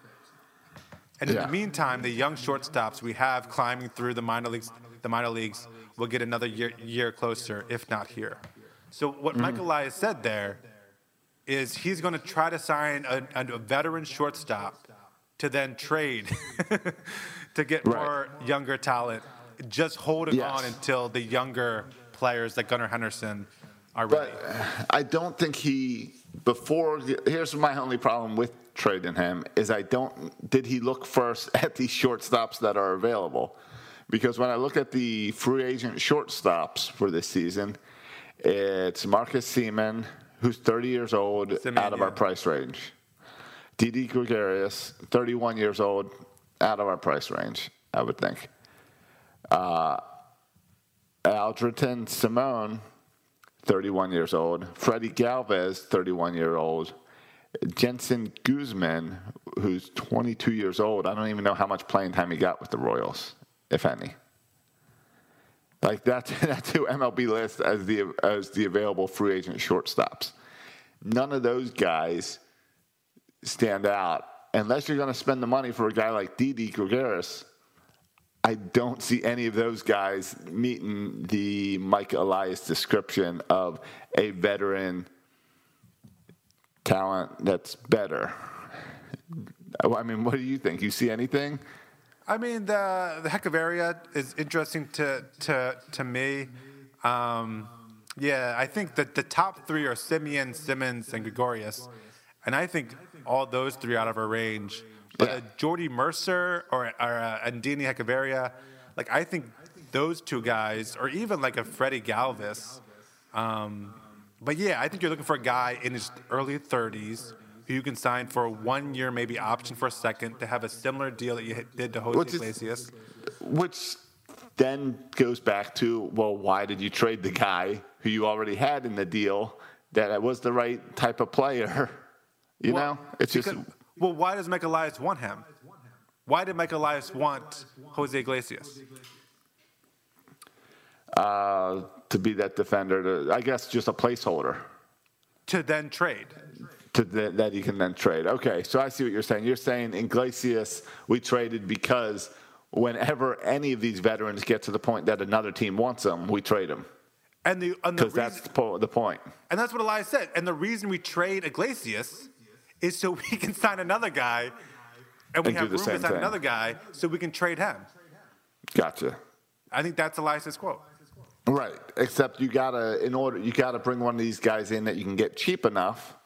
And in Yeah. the meantime, the young shortstops we have climbing through the minor leagues, the minor leagues will get another year, year closer, if not here. So what Mm. Mike Elias said there is he's going to try to sign a, a veteran shortstop to then trade to get Right. more younger talent, just holding Yes. on until the younger players like Gunnar Henderson are ready. But I don't think he before. Here's my only problem with trading him is I don't. Did he look first at the shortstops that are available? Because when I look at the free agent shortstops for this season, it's Marcus Semien, who's 30 years old, Semien, out of our price range. Didi Gregorius, 31 years old, out of our price range, I would think. Uh, Andrelton Simmons, 31 years old. Freddy Galvis, 31 year old. Jensen Guzman, who's 22 years old. I don't even know how much playing time he got with the Royals, if any. Like that's that's who MLB lists as the as the available free agent shortstops. None of those guys stand out unless you're going to spend the money for a guy like Didi Gregorius. I don't see any of those guys meeting the Mike Elias description of a veteran talent that's better. I mean, what do you think? You see anything? I mean, the the Hechavarria is interesting to to to me. Um, yeah, I think that the top three are Semien, Simmons, and Gregorius, and I think all those three out of our range. But Yeah. Jordy Mercer or or uh, Adeiny Hechavarria, like I think those two guys, or even like a Freddy Galvis. Um, but yeah, I think you're looking for a guy in his early 30s who you can sign for a one year, maybe option for a second, to have a similar deal that you did to Jose Which is- Iglesias. Which then goes back to well, why did you trade the guy who you already had in the deal that was the right type of player? You Well, know, it's just well, why does Mike Elias want him? Why did Mike Elias want Jose Iglesias? uh, to be that defender. To, I guess just a placeholder. To then trade. To the, that he can then trade. Okay, so I see what you're saying. You're saying Iglesias we traded because whenever any of these veterans get to the point that another team wants them, we trade them And the, and because that's the, po- the point. and that's what Elias said. And the reason we trade Iglesias is so we can sign another guy, and we And have room to sign thing. another guy, so we can trade him. Gotcha. I think that's Elias's quote. Right. Except you gotta in order you gotta bring one of these guys in that you can get cheap enough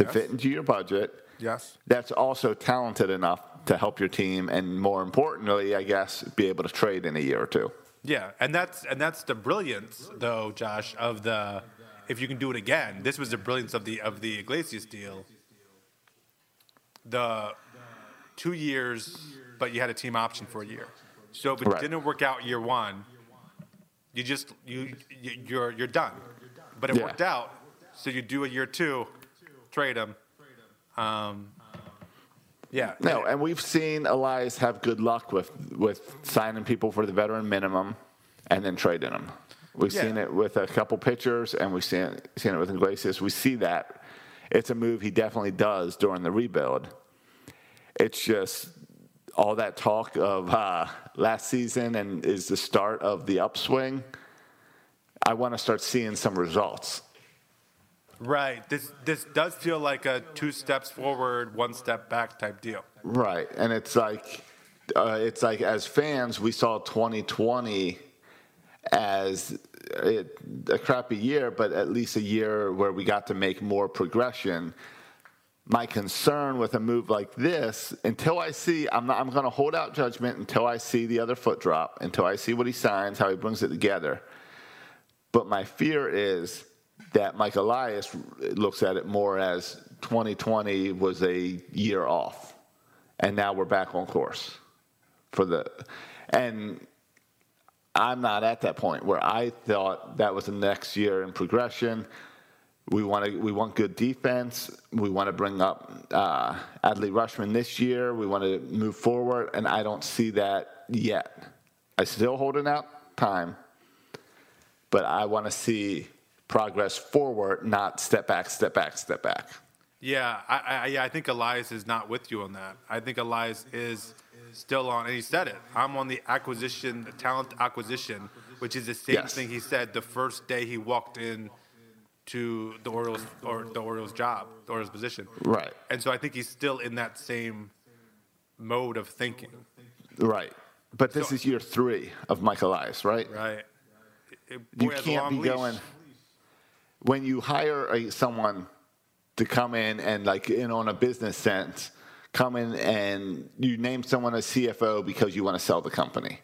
to Yes. fit into your budget. Yes. That's also talented enough to help your team, and more importantly, I guess, be able to trade in a year or two. Yeah, and that's and that's the brilliance, though, Josh, of the if you can do it again. This was the brilliance of the of the Iglesias deal. The two years, but you had a team option for a year. So if it Right. didn't work out year one, you just you you- you're you're done. But it Yeah. worked out, so you do a year two, trade him. Um, Yeah. No, and we've seen Elias have good luck with with signing people for the veteran minimum and then trading them. We've Yeah. seen it with a couple pitchers, and we've seen it, seen it with Iglesias. We see that it's a move he definitely does during the rebuild. It's just all that talk of uh, last season and is the start of the upswing. I want to start seeing some results. Right. This this does feel like a two steps forward, one step back type deal. Right, and it's like uh, it's like as fans, we saw 2020 as it, a crappy year, but at least a year where we got to make more progression. My concern with a move like this, until I see, I'm I'm going to hold out judgment until I see the other foot drop, until I see what he signs, how he brings it together. But my fear is that Mike Elias looks at it more as 2020 was a year off, and now we're back on course for the. And I'm not at that point where I thought that was the next year in progression. We want to. We want good defense. We want to bring up uh, Adley Rutschman this year. We want to move forward, and I don't see that yet. I still holding out time, but I want to see progress forward, not step back, step back, step back. Yeah, I, I, yeah, I think Elias is not with you on that. I think Elias is still on, and he said it. I'm on the acquisition, the talent acquisition, which is the same Yes. thing he said the first day he walked in to the Orioles or the Orioles job, the Orioles position. Right. And so I think he's still in that same mode of thinking. Right. But this So- is year three of Mike Elias, right? Right. It- You boy a can't be leash. going when you hire a, someone to come in and like in on a business sense, come in and you name someone a CFO because you want to sell the company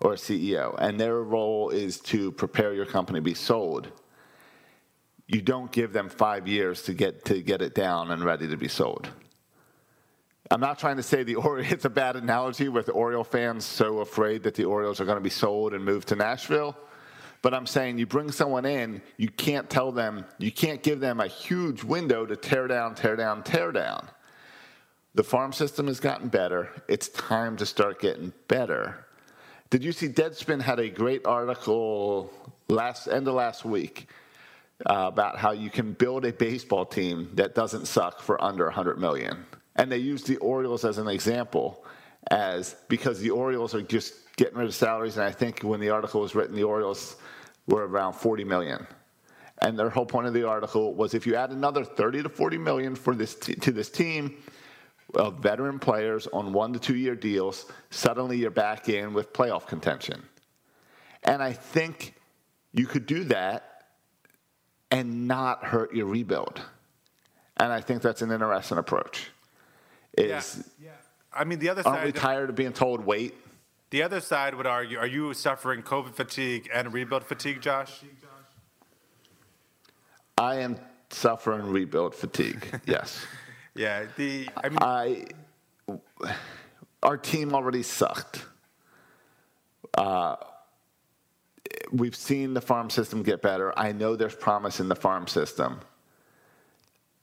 or a CEO, and their role is to prepare your company to be sold. You don't give them five years to get to get it down and ready to be sold. I'm not trying to say the Orioles, it's a bad analogy with Oriole fans so afraid that the Orioles are going to be sold and moved to Nashville. But I'm saying you bring someone in, you can't tell them, you can't give them a huge window to tear down, tear down, tear down. The farm system has gotten better. It's time to start getting better. Did you see Deadspin had a great article last end of last week uh, about how you can build a baseball team that doesn't suck for under 100 million. And they used the Orioles as an example as because the Orioles are just getting rid of salaries and I think when the article was written the Orioles were around 40 million. And their whole point of the article was if you add another 30 to 40 million for this t- to this team of veteran players on 1 to 2 year deals, suddenly you're back in with playoff contention. And I think you could do that and not hurt your rebuild. And I think that's an interesting approach. Is Yeah. I mean, the other aren't we tired of being told wait? The other side would argue: Are you suffering COVID fatigue and rebuild fatigue, Josh? I am suffering rebuild fatigue. yes. Yeah. The I mean, I our team already sucked. Uh, we've seen the farm system get better. I know there's promise in the farm system,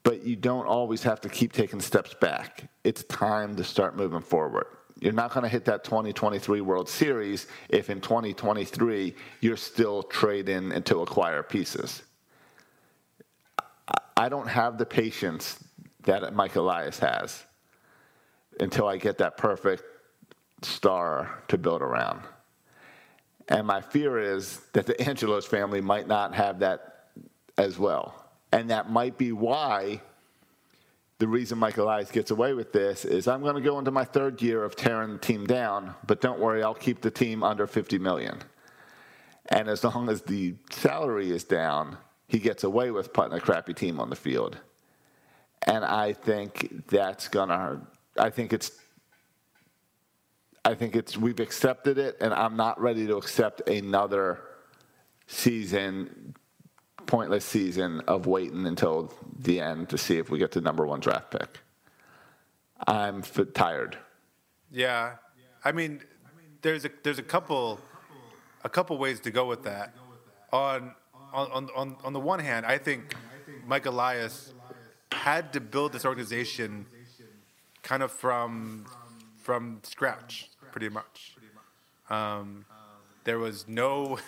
but you don't always have to keep taking steps back. It's time to start moving forward. You're not going to hit that 2023 World Series if in 2023 you're still trading and to acquire pieces. I- don't have the patience that Mike Elias has until I get that perfect star to build around. And my fear is that the Angelos family might not have that as well. And that might be why the reason Michael Elias gets away with this is I'm going to go into my third year of tearing the team down, but don't worry, I'll keep the team under 50 million. And as long as the salary is down, he gets away with putting a crappy team on the field. And I think that's gonna. I think it's. I think it's. We've accepted it, and I'm not ready to accept another season, pointless season of waiting until the end to see if we get the number one draft pick. I'm f- tired. yeah. I mean, there's a there's a couple a couple ways to go with that. On on on on the one hand, I think Mike Elias had to build this organization kind of from from scratch, pretty much. Um, there was no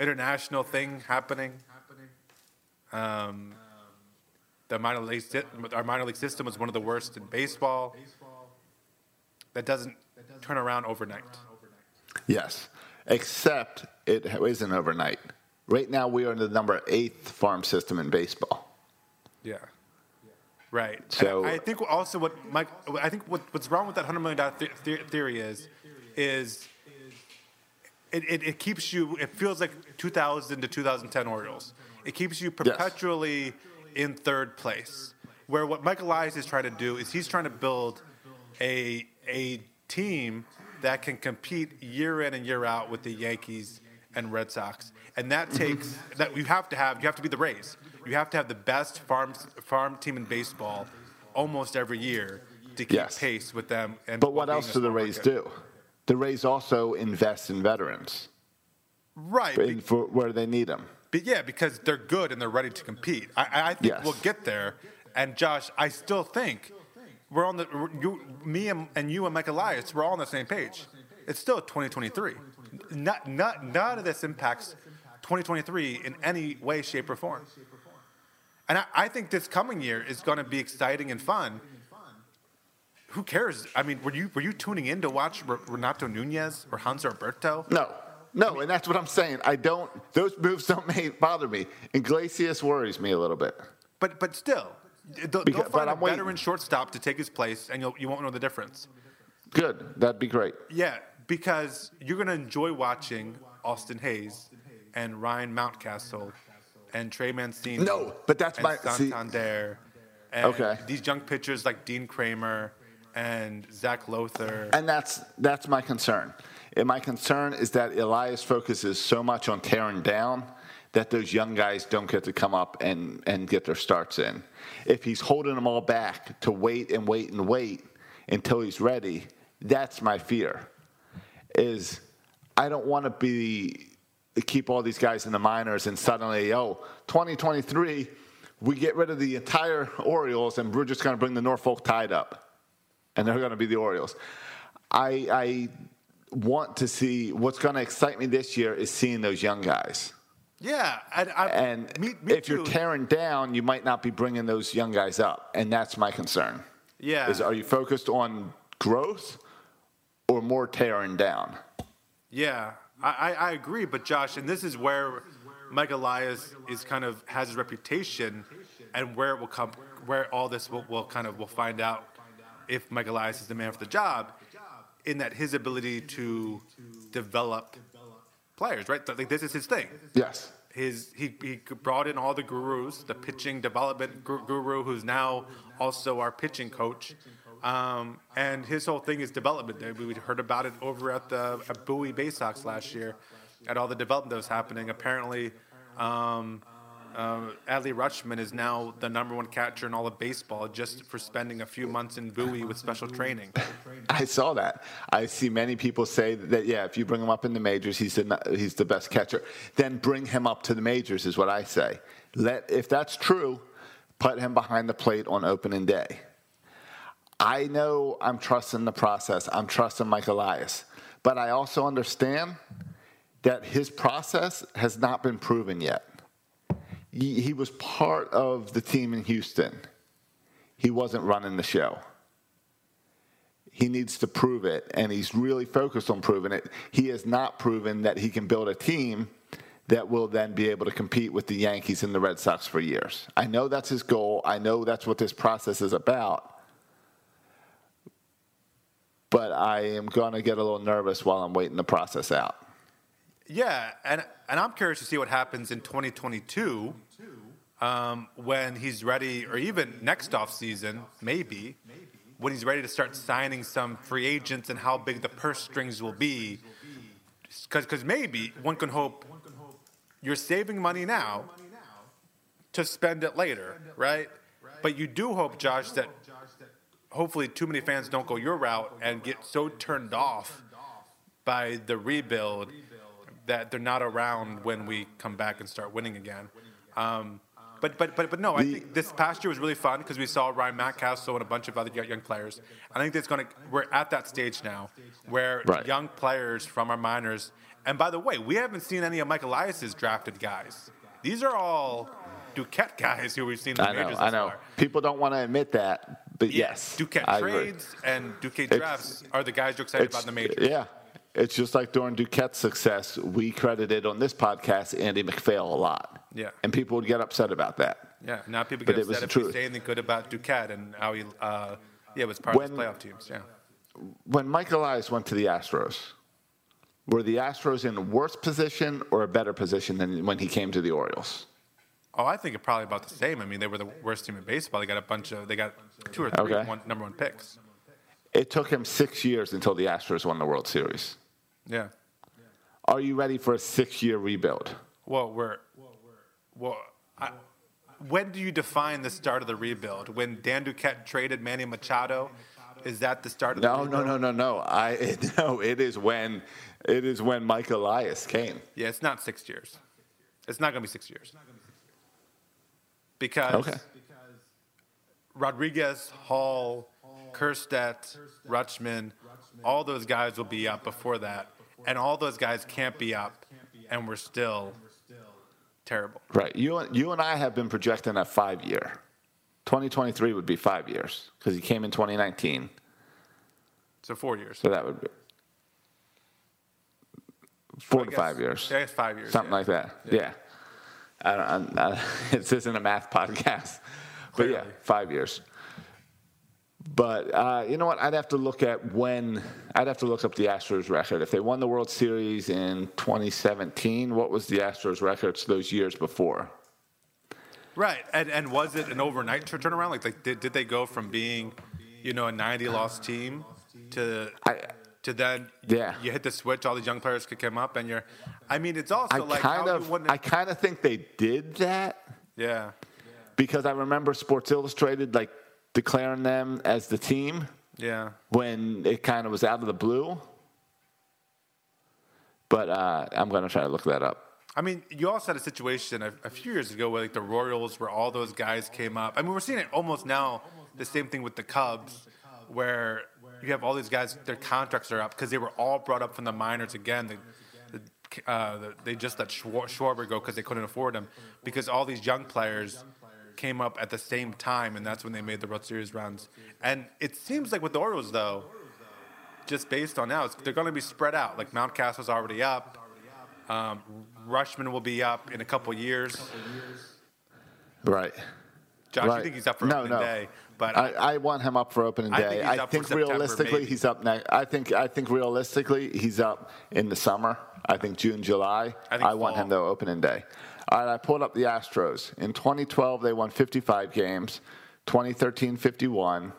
international thing happening. Um, the minor league, our minor league system was one of the worst in baseball. That doesn't turn around overnight. Yes, except it isn't overnight. Right now, we are in the number eighth farm system in baseball. Yeah. Right. So- I think also what Mike, I think what, what's wrong with that hundred million dollar the- theory is, is it, it, it keeps you. It feels like 2000 to 2010 Orioles. It keeps you perpetually in third place. Where what Michael Elias is trying to do is he's trying to build a a team that can compete year in and year out with the Yankees and Red Sox, and that mm-hmm. takes that you have to have. You have to be the Rays. You have to have the best farm farm team in baseball almost every year to keep Yes. pace with them. And But what else do the Rays market. do? The Rays also invest in veterans Right. in, for where they need them. But yeah, because they're good and they're ready to compete. I, I think Yes. we'll get there. And Josh, I still think we're on the you, me and, and you and Mike Elias. We're all on the same page. It's still 2023. Not, not, none of this impacts 2023 in any way, shape, or form. And I, I think this coming year is going to be exciting and fun. Who cares? I mean, were you were you tuning in to watch Renato Nunez or Hans Alberto? No, no, and that's what I'm saying. I don't. Those moves don't make, bother me. Iglesias worries me a little bit. But but still, they'll, Because- they'll but find a I'm waiting. veteran shortstop to take his place, and you'll, you won't know the difference. Good, that'd be great. Yeah, because you're gonna enjoy watching Austin Hays and Ryan Mountcastle and Trey Mancini. No, but that's my- see- Santander. And Okay. These young pitchers like Dean Kremer and Zac Lowther. And that's that's my concern. And my concern is that Elias focuses so much on tearing down that those young guys don't get to come up and, and get their starts in. If he's holding them all back to wait and wait and wait until he's ready, that's my fear. Is I don't want to be keep all these guys in the minors and suddenly, oh, 2023, we get rid of the entire Orioles and we're just going to bring the Norfolk Tide up and they're going to be the Orioles. I, I want to see what's going to excite me this year is seeing those young guys. yeah, and, I, And me, me if you're tearing down, you might not be bringing those young guys up, and that's my concern. Yeah. is are you focused on growth or more tearing down? Yeah, I, I, I agree. But Josh, and this is where Mike Elias is kind of has his reputation, and where it will come, where all this will, will kind of will find out if Mike Elias is the man for the job, in that his ability to develop players, right? Like this is his thing. Yes. His he, he brought in all the gurus, the pitching development guru, who's now also our pitching coach. Um, and his whole thing is development. We we heard about it over at the at Bowie Bay Sox last year, at all the development that was happening. Apparently, um, uh, Adley Rutschman is now the number one catcher in all of baseball just for spending a few months in Bowie with special training. I saw that. I see many people say that yeah, if you bring him up in the majors, he's the he's the best catcher. Then bring him up to the majors is what I say. Let if that's true, put him behind the plate on opening day. I know I'm trusting the process. I'm trusting Mike Elias, but I also understand that his process has not been proven yet. He, was part of the team in Houston. He wasn't running the show he needs to prove it, and he's really focused on proving it. He has not proven that he can build a team that will then be able to compete with the Yankees and the Red Sox for years. I know that's his goal. I know that's what this process is about. But I am going to get a little nervous while I'm waiting the process out. Yeah, and and I'm curious to see what happens in 2022 um, when he's ready, or even next off season, maybe when he's ready to start signing some free agents and how big the purse strings will be. Because maybe one can hope you're saving money now to spend it later, right? But you do hope, Josh, that hopefully too many fans don't go your route and get so turned off by the rebuild that they're not around when we come back and start winning again. Um, But but but but no, I think this past year was really fun because we saw Ryan Mountcastle and a bunch of other young young players. I think that's going to. We're at that stage now where Right. young players from our minors. And by the way, we haven't seen any of Mike Elias's drafted guys. These are all Duquette guys who we've seen in the I know, majors I know. far. People don't want to admit that, but Yeah, yes, Duquette I agree. trades and Duquette It's- drafts are the guys you're excited about in the majors. Yeah. It's just like during Duquette's success, we credited on this podcast Andy MacPhail a lot. Yeah. And people would get upset about that. Yeah, now people But get was upset if we say anything good about Duquette and how he, uh, yeah, was part of When- his playoff teams. Yeah. When Mike Elias went to the Astros, were the Astros in a worse position or a better position than when he came to the Orioles? Oh, I think probably about the same. I mean, they were the worst team in baseball. They got a bunch of, they got two or three Okay. one, number one picks. It took him six years until the Astros won the World Series. Yeah. Are you ready for a six year rebuild? Well, we're, well, I, when do you define the start of the rebuild? When Dan Duquette traded Manny Machado, is that the start of the No, rebuild? no, no, no, no. I no. It is when it is when Mike Elias came. Yeah, it's not six years. It's not going to be six years. Because Okay. Rodriguez, Hall, Kjerstad, Rutschman, all those guys will be up before that. And all those guys can't be up, and we're still terrible. Right. You and you and I have been projecting a five year. 2023 would be five years because he came in 2019. So four years. So that would be four I to five years. Yeah, five years. Something yeah. like that. Yeah. I don't, I'm, I, this isn't a math podcast, but yeah, five years. But uh, you know what? I'd have to look at when. I'd have to look up the Astros record. If they won the World Series in 2017, what was the Astros records those years before? Right, and and was it an overnight turnaround? Like, like did, did they go from being, you know, a 90 loss team to I- to then Yeah. you hit the switch, all these young players could come up, and you're. I mean, it's also I like kind how of. I kind of think they did that yeah, because I remember Sports Illustrated like declaring them as the team yeah. when it kind of was out of the blue. But uh, I'm going to try to look that up. I mean, you also had a situation a, a few years ago where like the Royals, where all those guys came up. I mean, we're seeing it almost now. The same thing with the Cubs, where you have all these guys, their contracts are up because they were all brought up from the minors again. The, the, uh, the, they just let Schwar- Schwarber go because they couldn't afford him because all these young players came up at the same time, and that's when they made the World Series runs. And it seems like with the Orioles, though, just based on now, it's, they're going to be spread out. Like Mount Mountcastle's already up. Um, Rutschman will be up in a couple years. Right. Josh, right. you think he's up for no, opening no. day, but I, I want him up for opening day. I think for September, realistically maybe. he's up next. I think I think realistically he's up in the summer. I think June, July. I think want him to opening day. All right, I pulled up the Astros. In 2012, they won 55 games. 2013, 51.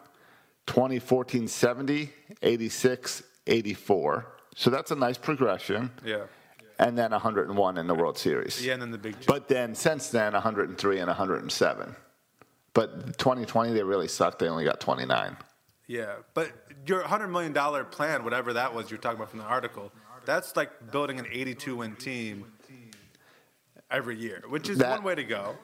2014, 70, 86, 84. So that's a nice progression. yeah, And then 101 in the World Series. yeah, and then the big. But then since then, 103 and 107. But 2020, they really sucked. They only got 29. yeah, but your hundred million dollar plan, whatever that was, you're talking about from the article, that's like building an 82 win team every year, which is That- one way to go.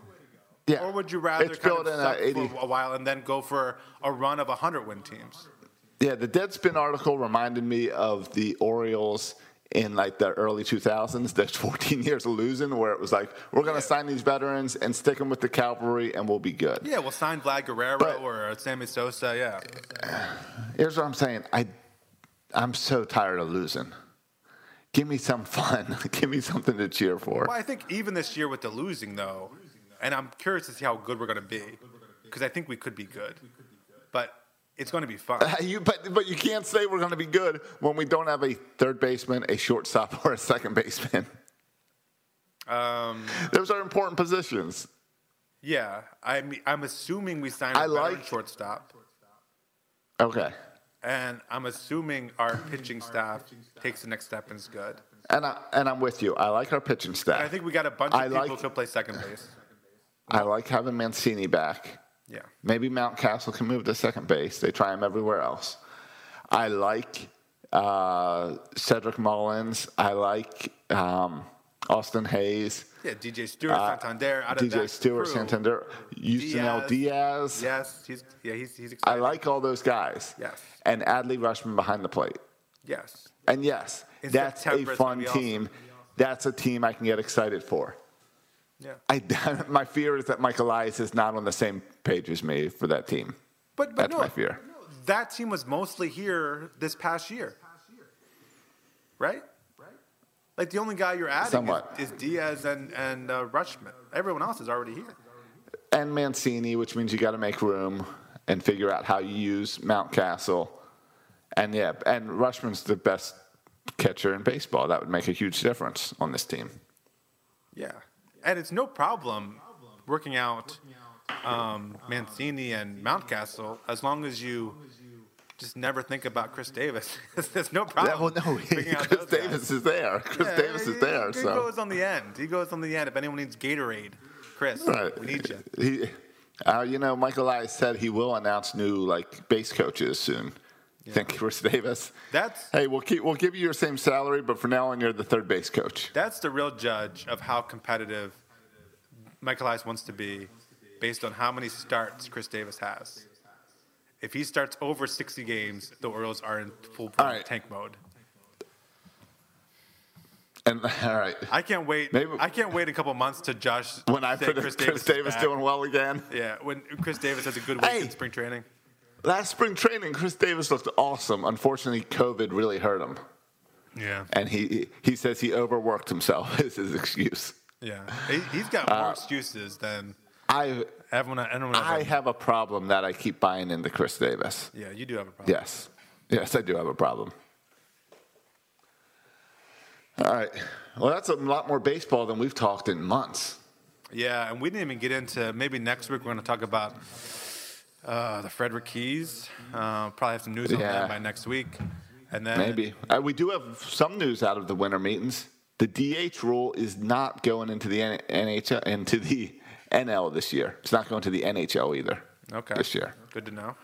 Yeah. Or would you rather It's kind built of in a suck 80 for a while and then go for a run of 100 win teams? Yeah, the Deadspin article reminded me of the Orioles in like the early 2000s. There's 14 years of losing, where it was like, we're going to sign these veterans and stick them with the cavalry, and we'll be good. Yeah, we'll sign Vlad Guerrero But- or Sammy Sosa. Yeah, Here's what I'm saying. I, I'm so tired of losing. Give me some fun. Give me something to cheer for. Well, I think even this year with the losing, though, and I'm curious to see how good we're going to be, because I think we could be good, but it's going to be fun. You, but but you can't say we're going to be good when we don't have a third baseman, a shortstop, or a second baseman. Um, Those are important positions. yeah, I'm, I'm assuming we signed I a veteran like- shortstop, Okay, and I'm assuming our pitching staff takes the next step and is good. and I and I'm with you. I like our pitching staff. And I think we got a bunch of I people like- who could play second base. I like having Mancini back. Yeah. Maybe Mountcastle can move to second base. They try him everywhere else. I like uh, Cedric Mullins. I like um, Austin Hays. Yeah, DJ Stewart, Santander, out of DJ Stewart, crew. Santander, Yusniel Diaz. Yes, he's yeah, he's he's I like all those guys. Yes. And Adley Rutschman behind the plate. Yes. And yes, In that's a fun awesome. team. That's a team I can get excited for. Yeah. I, my fear is that Mike Elias is not on the same page as me for that team. But but That's no, my fear. that team was mostly here this past year. Right? Like the only guy you're adding Somewhat. is, is Diaz and and uh, Rushman. Everyone else is already here. And Mancini, which means you got to make room and figure out how you use Mountcastle. And yeah, and Rutschman's the best catcher in baseball. That would make a huge difference on this team. Yeah, and it's no problem working out um, Mancini and Mountcastle as long as you just never think about Chris Davis. There's no problem. Yeah, well, no, Chris those guys. Davis is there. Chris Yeah, Davis he- is there. He so goes on the end. He goes on the end. If anyone needs Gatorade, Chris, Right. we need you. He, uh, you know, Michael Elias said he will announce new like base coaches soon. Think Chris Davis? That's Hey, we'll keep we'll give you your same salary, but for now on, you're the third base coach. that's the real judge of how competitive Michael Elias wants to be, based on how many starts Chris Davis has. If he starts over 60 games, the Orioles are in full right. tank mode. And all right, I can't wait. Maybe- I can't wait a couple months to Josh. when I say predict Chris Davis, is doing well again. Yeah, when Chris Davis has a good week Hey. in spring training. Last spring training, Chris Davis looked awesome. Unfortunately, COVID really hurt him, Yeah, and he he says he overworked himself. Is his excuse. yeah. He, he's got Uh, more excuses than I everyone. everyone I have a problem that I keep buying into Chris Davis. Yeah, you do have a problem. Yes. Yes, I do have a problem. All right. Well, that's a lot more baseball than we've talked in months. Yeah, and we didn't even get into. Maybe next week we're going to talk about uh, the Frederick Keys. Uh, probably have some news on Yeah. that by next week, and then Maybe. Uh, we do have some news out of the winter meetings. The DH rule is not going into the NHL into the NL this year. It's not going to the NHL either. Okay. This year. Good to know.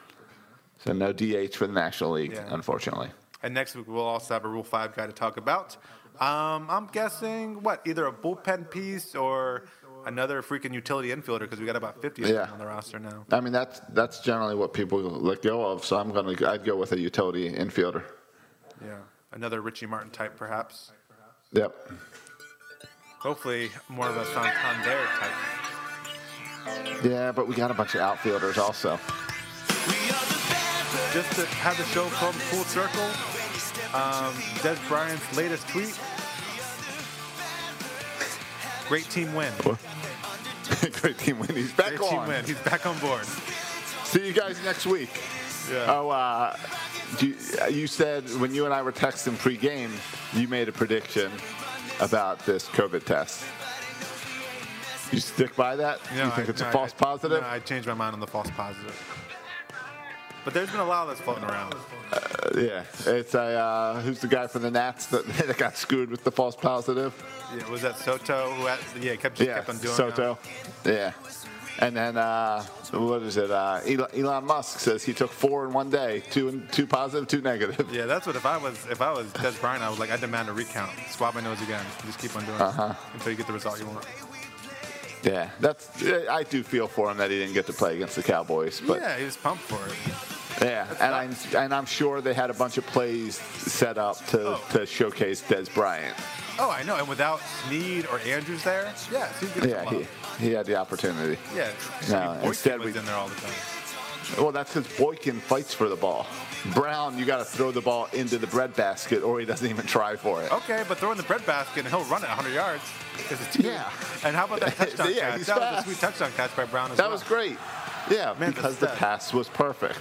So no DH for the National League, Yeah. unfortunately. And next week we'll also have a Rule Five guy to talk about. Um, I'm guessing what either a bullpen piece or another freaking utility infielder because we got about 50 Yeah. on the roster now. I mean that's that's generally what people let go of. So I'm gonna I'd go with a utility infielder. Yeah, another Richie Martin type perhaps. Yep. Hopefully more of a Santander type. Yeah, but we got a bunch of outfielders also. Just to have the show come full circle. Um, Dez Bryant's latest tweet. Great team win. Great team win. He's back Great on. team win. He's back on board. See you guys next week. Yeah. Oh, uh, you, you said when you and I were texting pregame, you made a prediction about this COVID test. You stick by that? No, you think I- it's no, a I- false positive? No, I changed my mind on the false positive. But there's been a lot of this floating around. yeah. It's a uh, who's the guy from the Nats that, that got screwed with the false positive? Yeah, was that Soto who had, yeah, kept, just yeah, kept on doing Soto. Yeah. And then uh, what is it? Uh, Elon, Elon Musk says he took four in one day, two and two positive, two negative. Yeah, that's what if I was if I was Dez Bryant, I was like, I demand a recount. Swab my nose again. Just keep on doing Uh-huh. it until you get the result you want. Yeah, that's. I do feel for him that he didn't get to play against the Cowboys, but yeah, he was pumped for it. yeah, and I'm and I'm sure they had a bunch of plays set up to, Oh. to showcase Dez Bryant. Oh, I know. And without Snead or Andrews there, yeah, Yeah, he, he had the opportunity. Yeah, No, I mean, Boykin instead we- in there all the time. Well, that's because Boykin fights for the ball. Brown, you got to throw the ball into the breadbasket, or he doesn't even try for it. Okay, but throw in the breadbasket and he'll run it 100 yards. 'Cause it's two. Yeah. And how about that touchdown Yeah, catch? That was a sweet touchdown catch by Brown as That well. That was great. Yeah, Man, because the pass was perfect.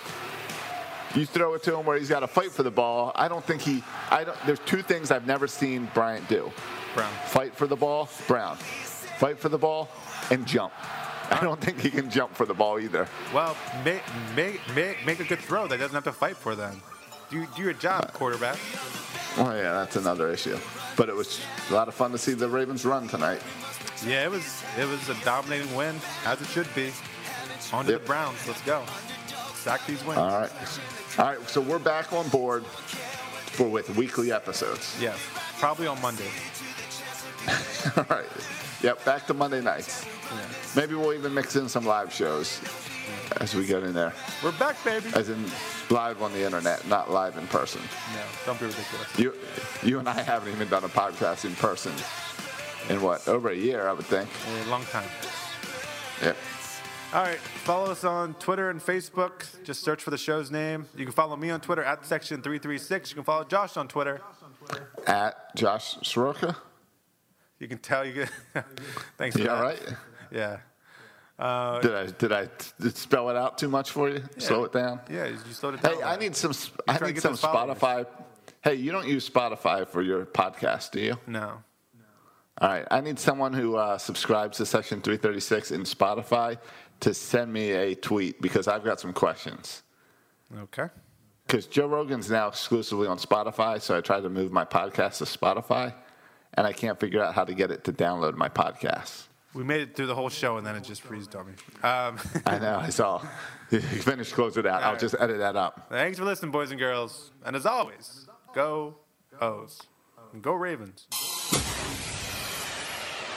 You throw it to him where he's got to fight for the ball. I don't think he. I don't. There's two things I've never seen Bryant do: Brown. fight for the ball, Brown, fight for the ball, and jump. I don't think he can jump for the ball either. Well, make, make, make, make a good throw that doesn't have to fight for them. Do, do your job, uh, quarterback. Oh yeah, that's another issue. But it was a lot of fun to see the Ravens run tonight. Yeah, it was it was a dominating win, as it should be. On to Yep. the Browns. Let's go. Sack these wins. All right, all right. So we're back on board for with weekly episodes. Yes, probably on Monday. All right. Yep, back to Monday nights. Maybe we'll even mix in some live shows as we get in there. We're back, baby. As in live on the internet, not live in person. No, don't be ridiculous. You, you and I haven't even done a podcast in person in what over a year, I would think. A long time. Yep. All right, follow us on Twitter and Facebook. Just search for the show's name. You can follow me on Twitter at section336. You can follow Josh on Twitter. At Josh Soroka. You can tell you. Get, thanks for Yeah, that. right. Yeah. Did I did I spell it out too much for you? Slow it down. Yeah, you slowed it down. Hey, I need some. I need some. Spotify. Hey, you don't use Spotify for your podcast, do you? No. All right, I need someone who uh, subscribes to Section 336 in Spotify to send me a tweet because I've got some questions. Okay. Because Joe Rogan's now exclusively on Spotify, so I tried to move my podcast to Spotify, and I can't figure out how to get it to download my podcast. We made it through the whole show and then it just freezed on me. Um, I know, I saw. Finish, close it out. I'll right. just edit that up. thanks for listening, boys and girls. And as always, go O's. And go Ravens.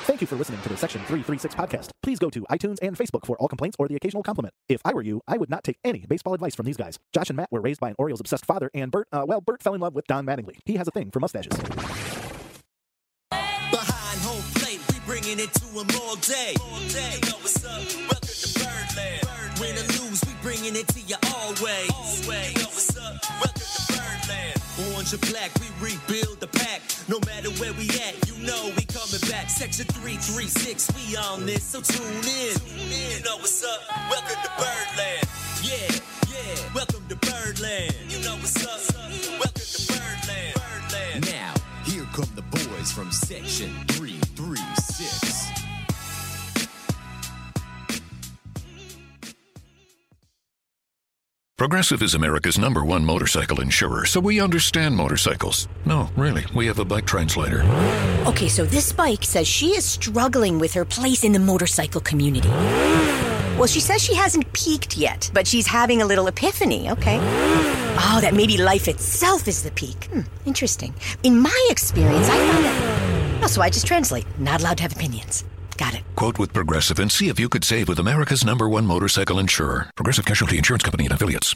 Thank you for listening to the Section 336 podcast. Please go to iTunes and Facebook for all complaints or the occasional compliment. If I were you, I would not take any baseball advice from these guys. Josh and Matt were raised by an Orioles obsessed father, and Bert, uh, well, Bert fell in love with Don Mattingly. He has a thing for mustaches. Behind home plate, we bringing it to 'em all day. All day. Know what's up? Welcome to Birdland. Win or lose, we bringing it to you always. Always. Know what's up? Welcome Birdland. Orange or black, we rebuild the pack. No matter where we at, you know we coming back. Section 336, we on this, so tune in. Tune in. You know what's up? Welcome to Birdland. Yeah, yeah. Welcome to Birdland. You know what's up? Welcome to Birdland. Birdland. Now, here come the boys from Section 336. Progressive is America's number one motorcycle insurer, so we understand motorcycles. No, really, we have a bike translator. Okay, so this bike says she is struggling with her place in the motorcycle community. Well, she says she hasn't peaked yet, but she's having a little epiphany, okay? Oh, that maybe life itself is the peak. Hmm, interesting. In my experience, I found that. Oh, so I just translate. Not allowed to have opinions. Got it. Quote with Progressive and see if you could save with America's number one motorcycle insurer, Progressive Casualty Insurance Company and affiliates.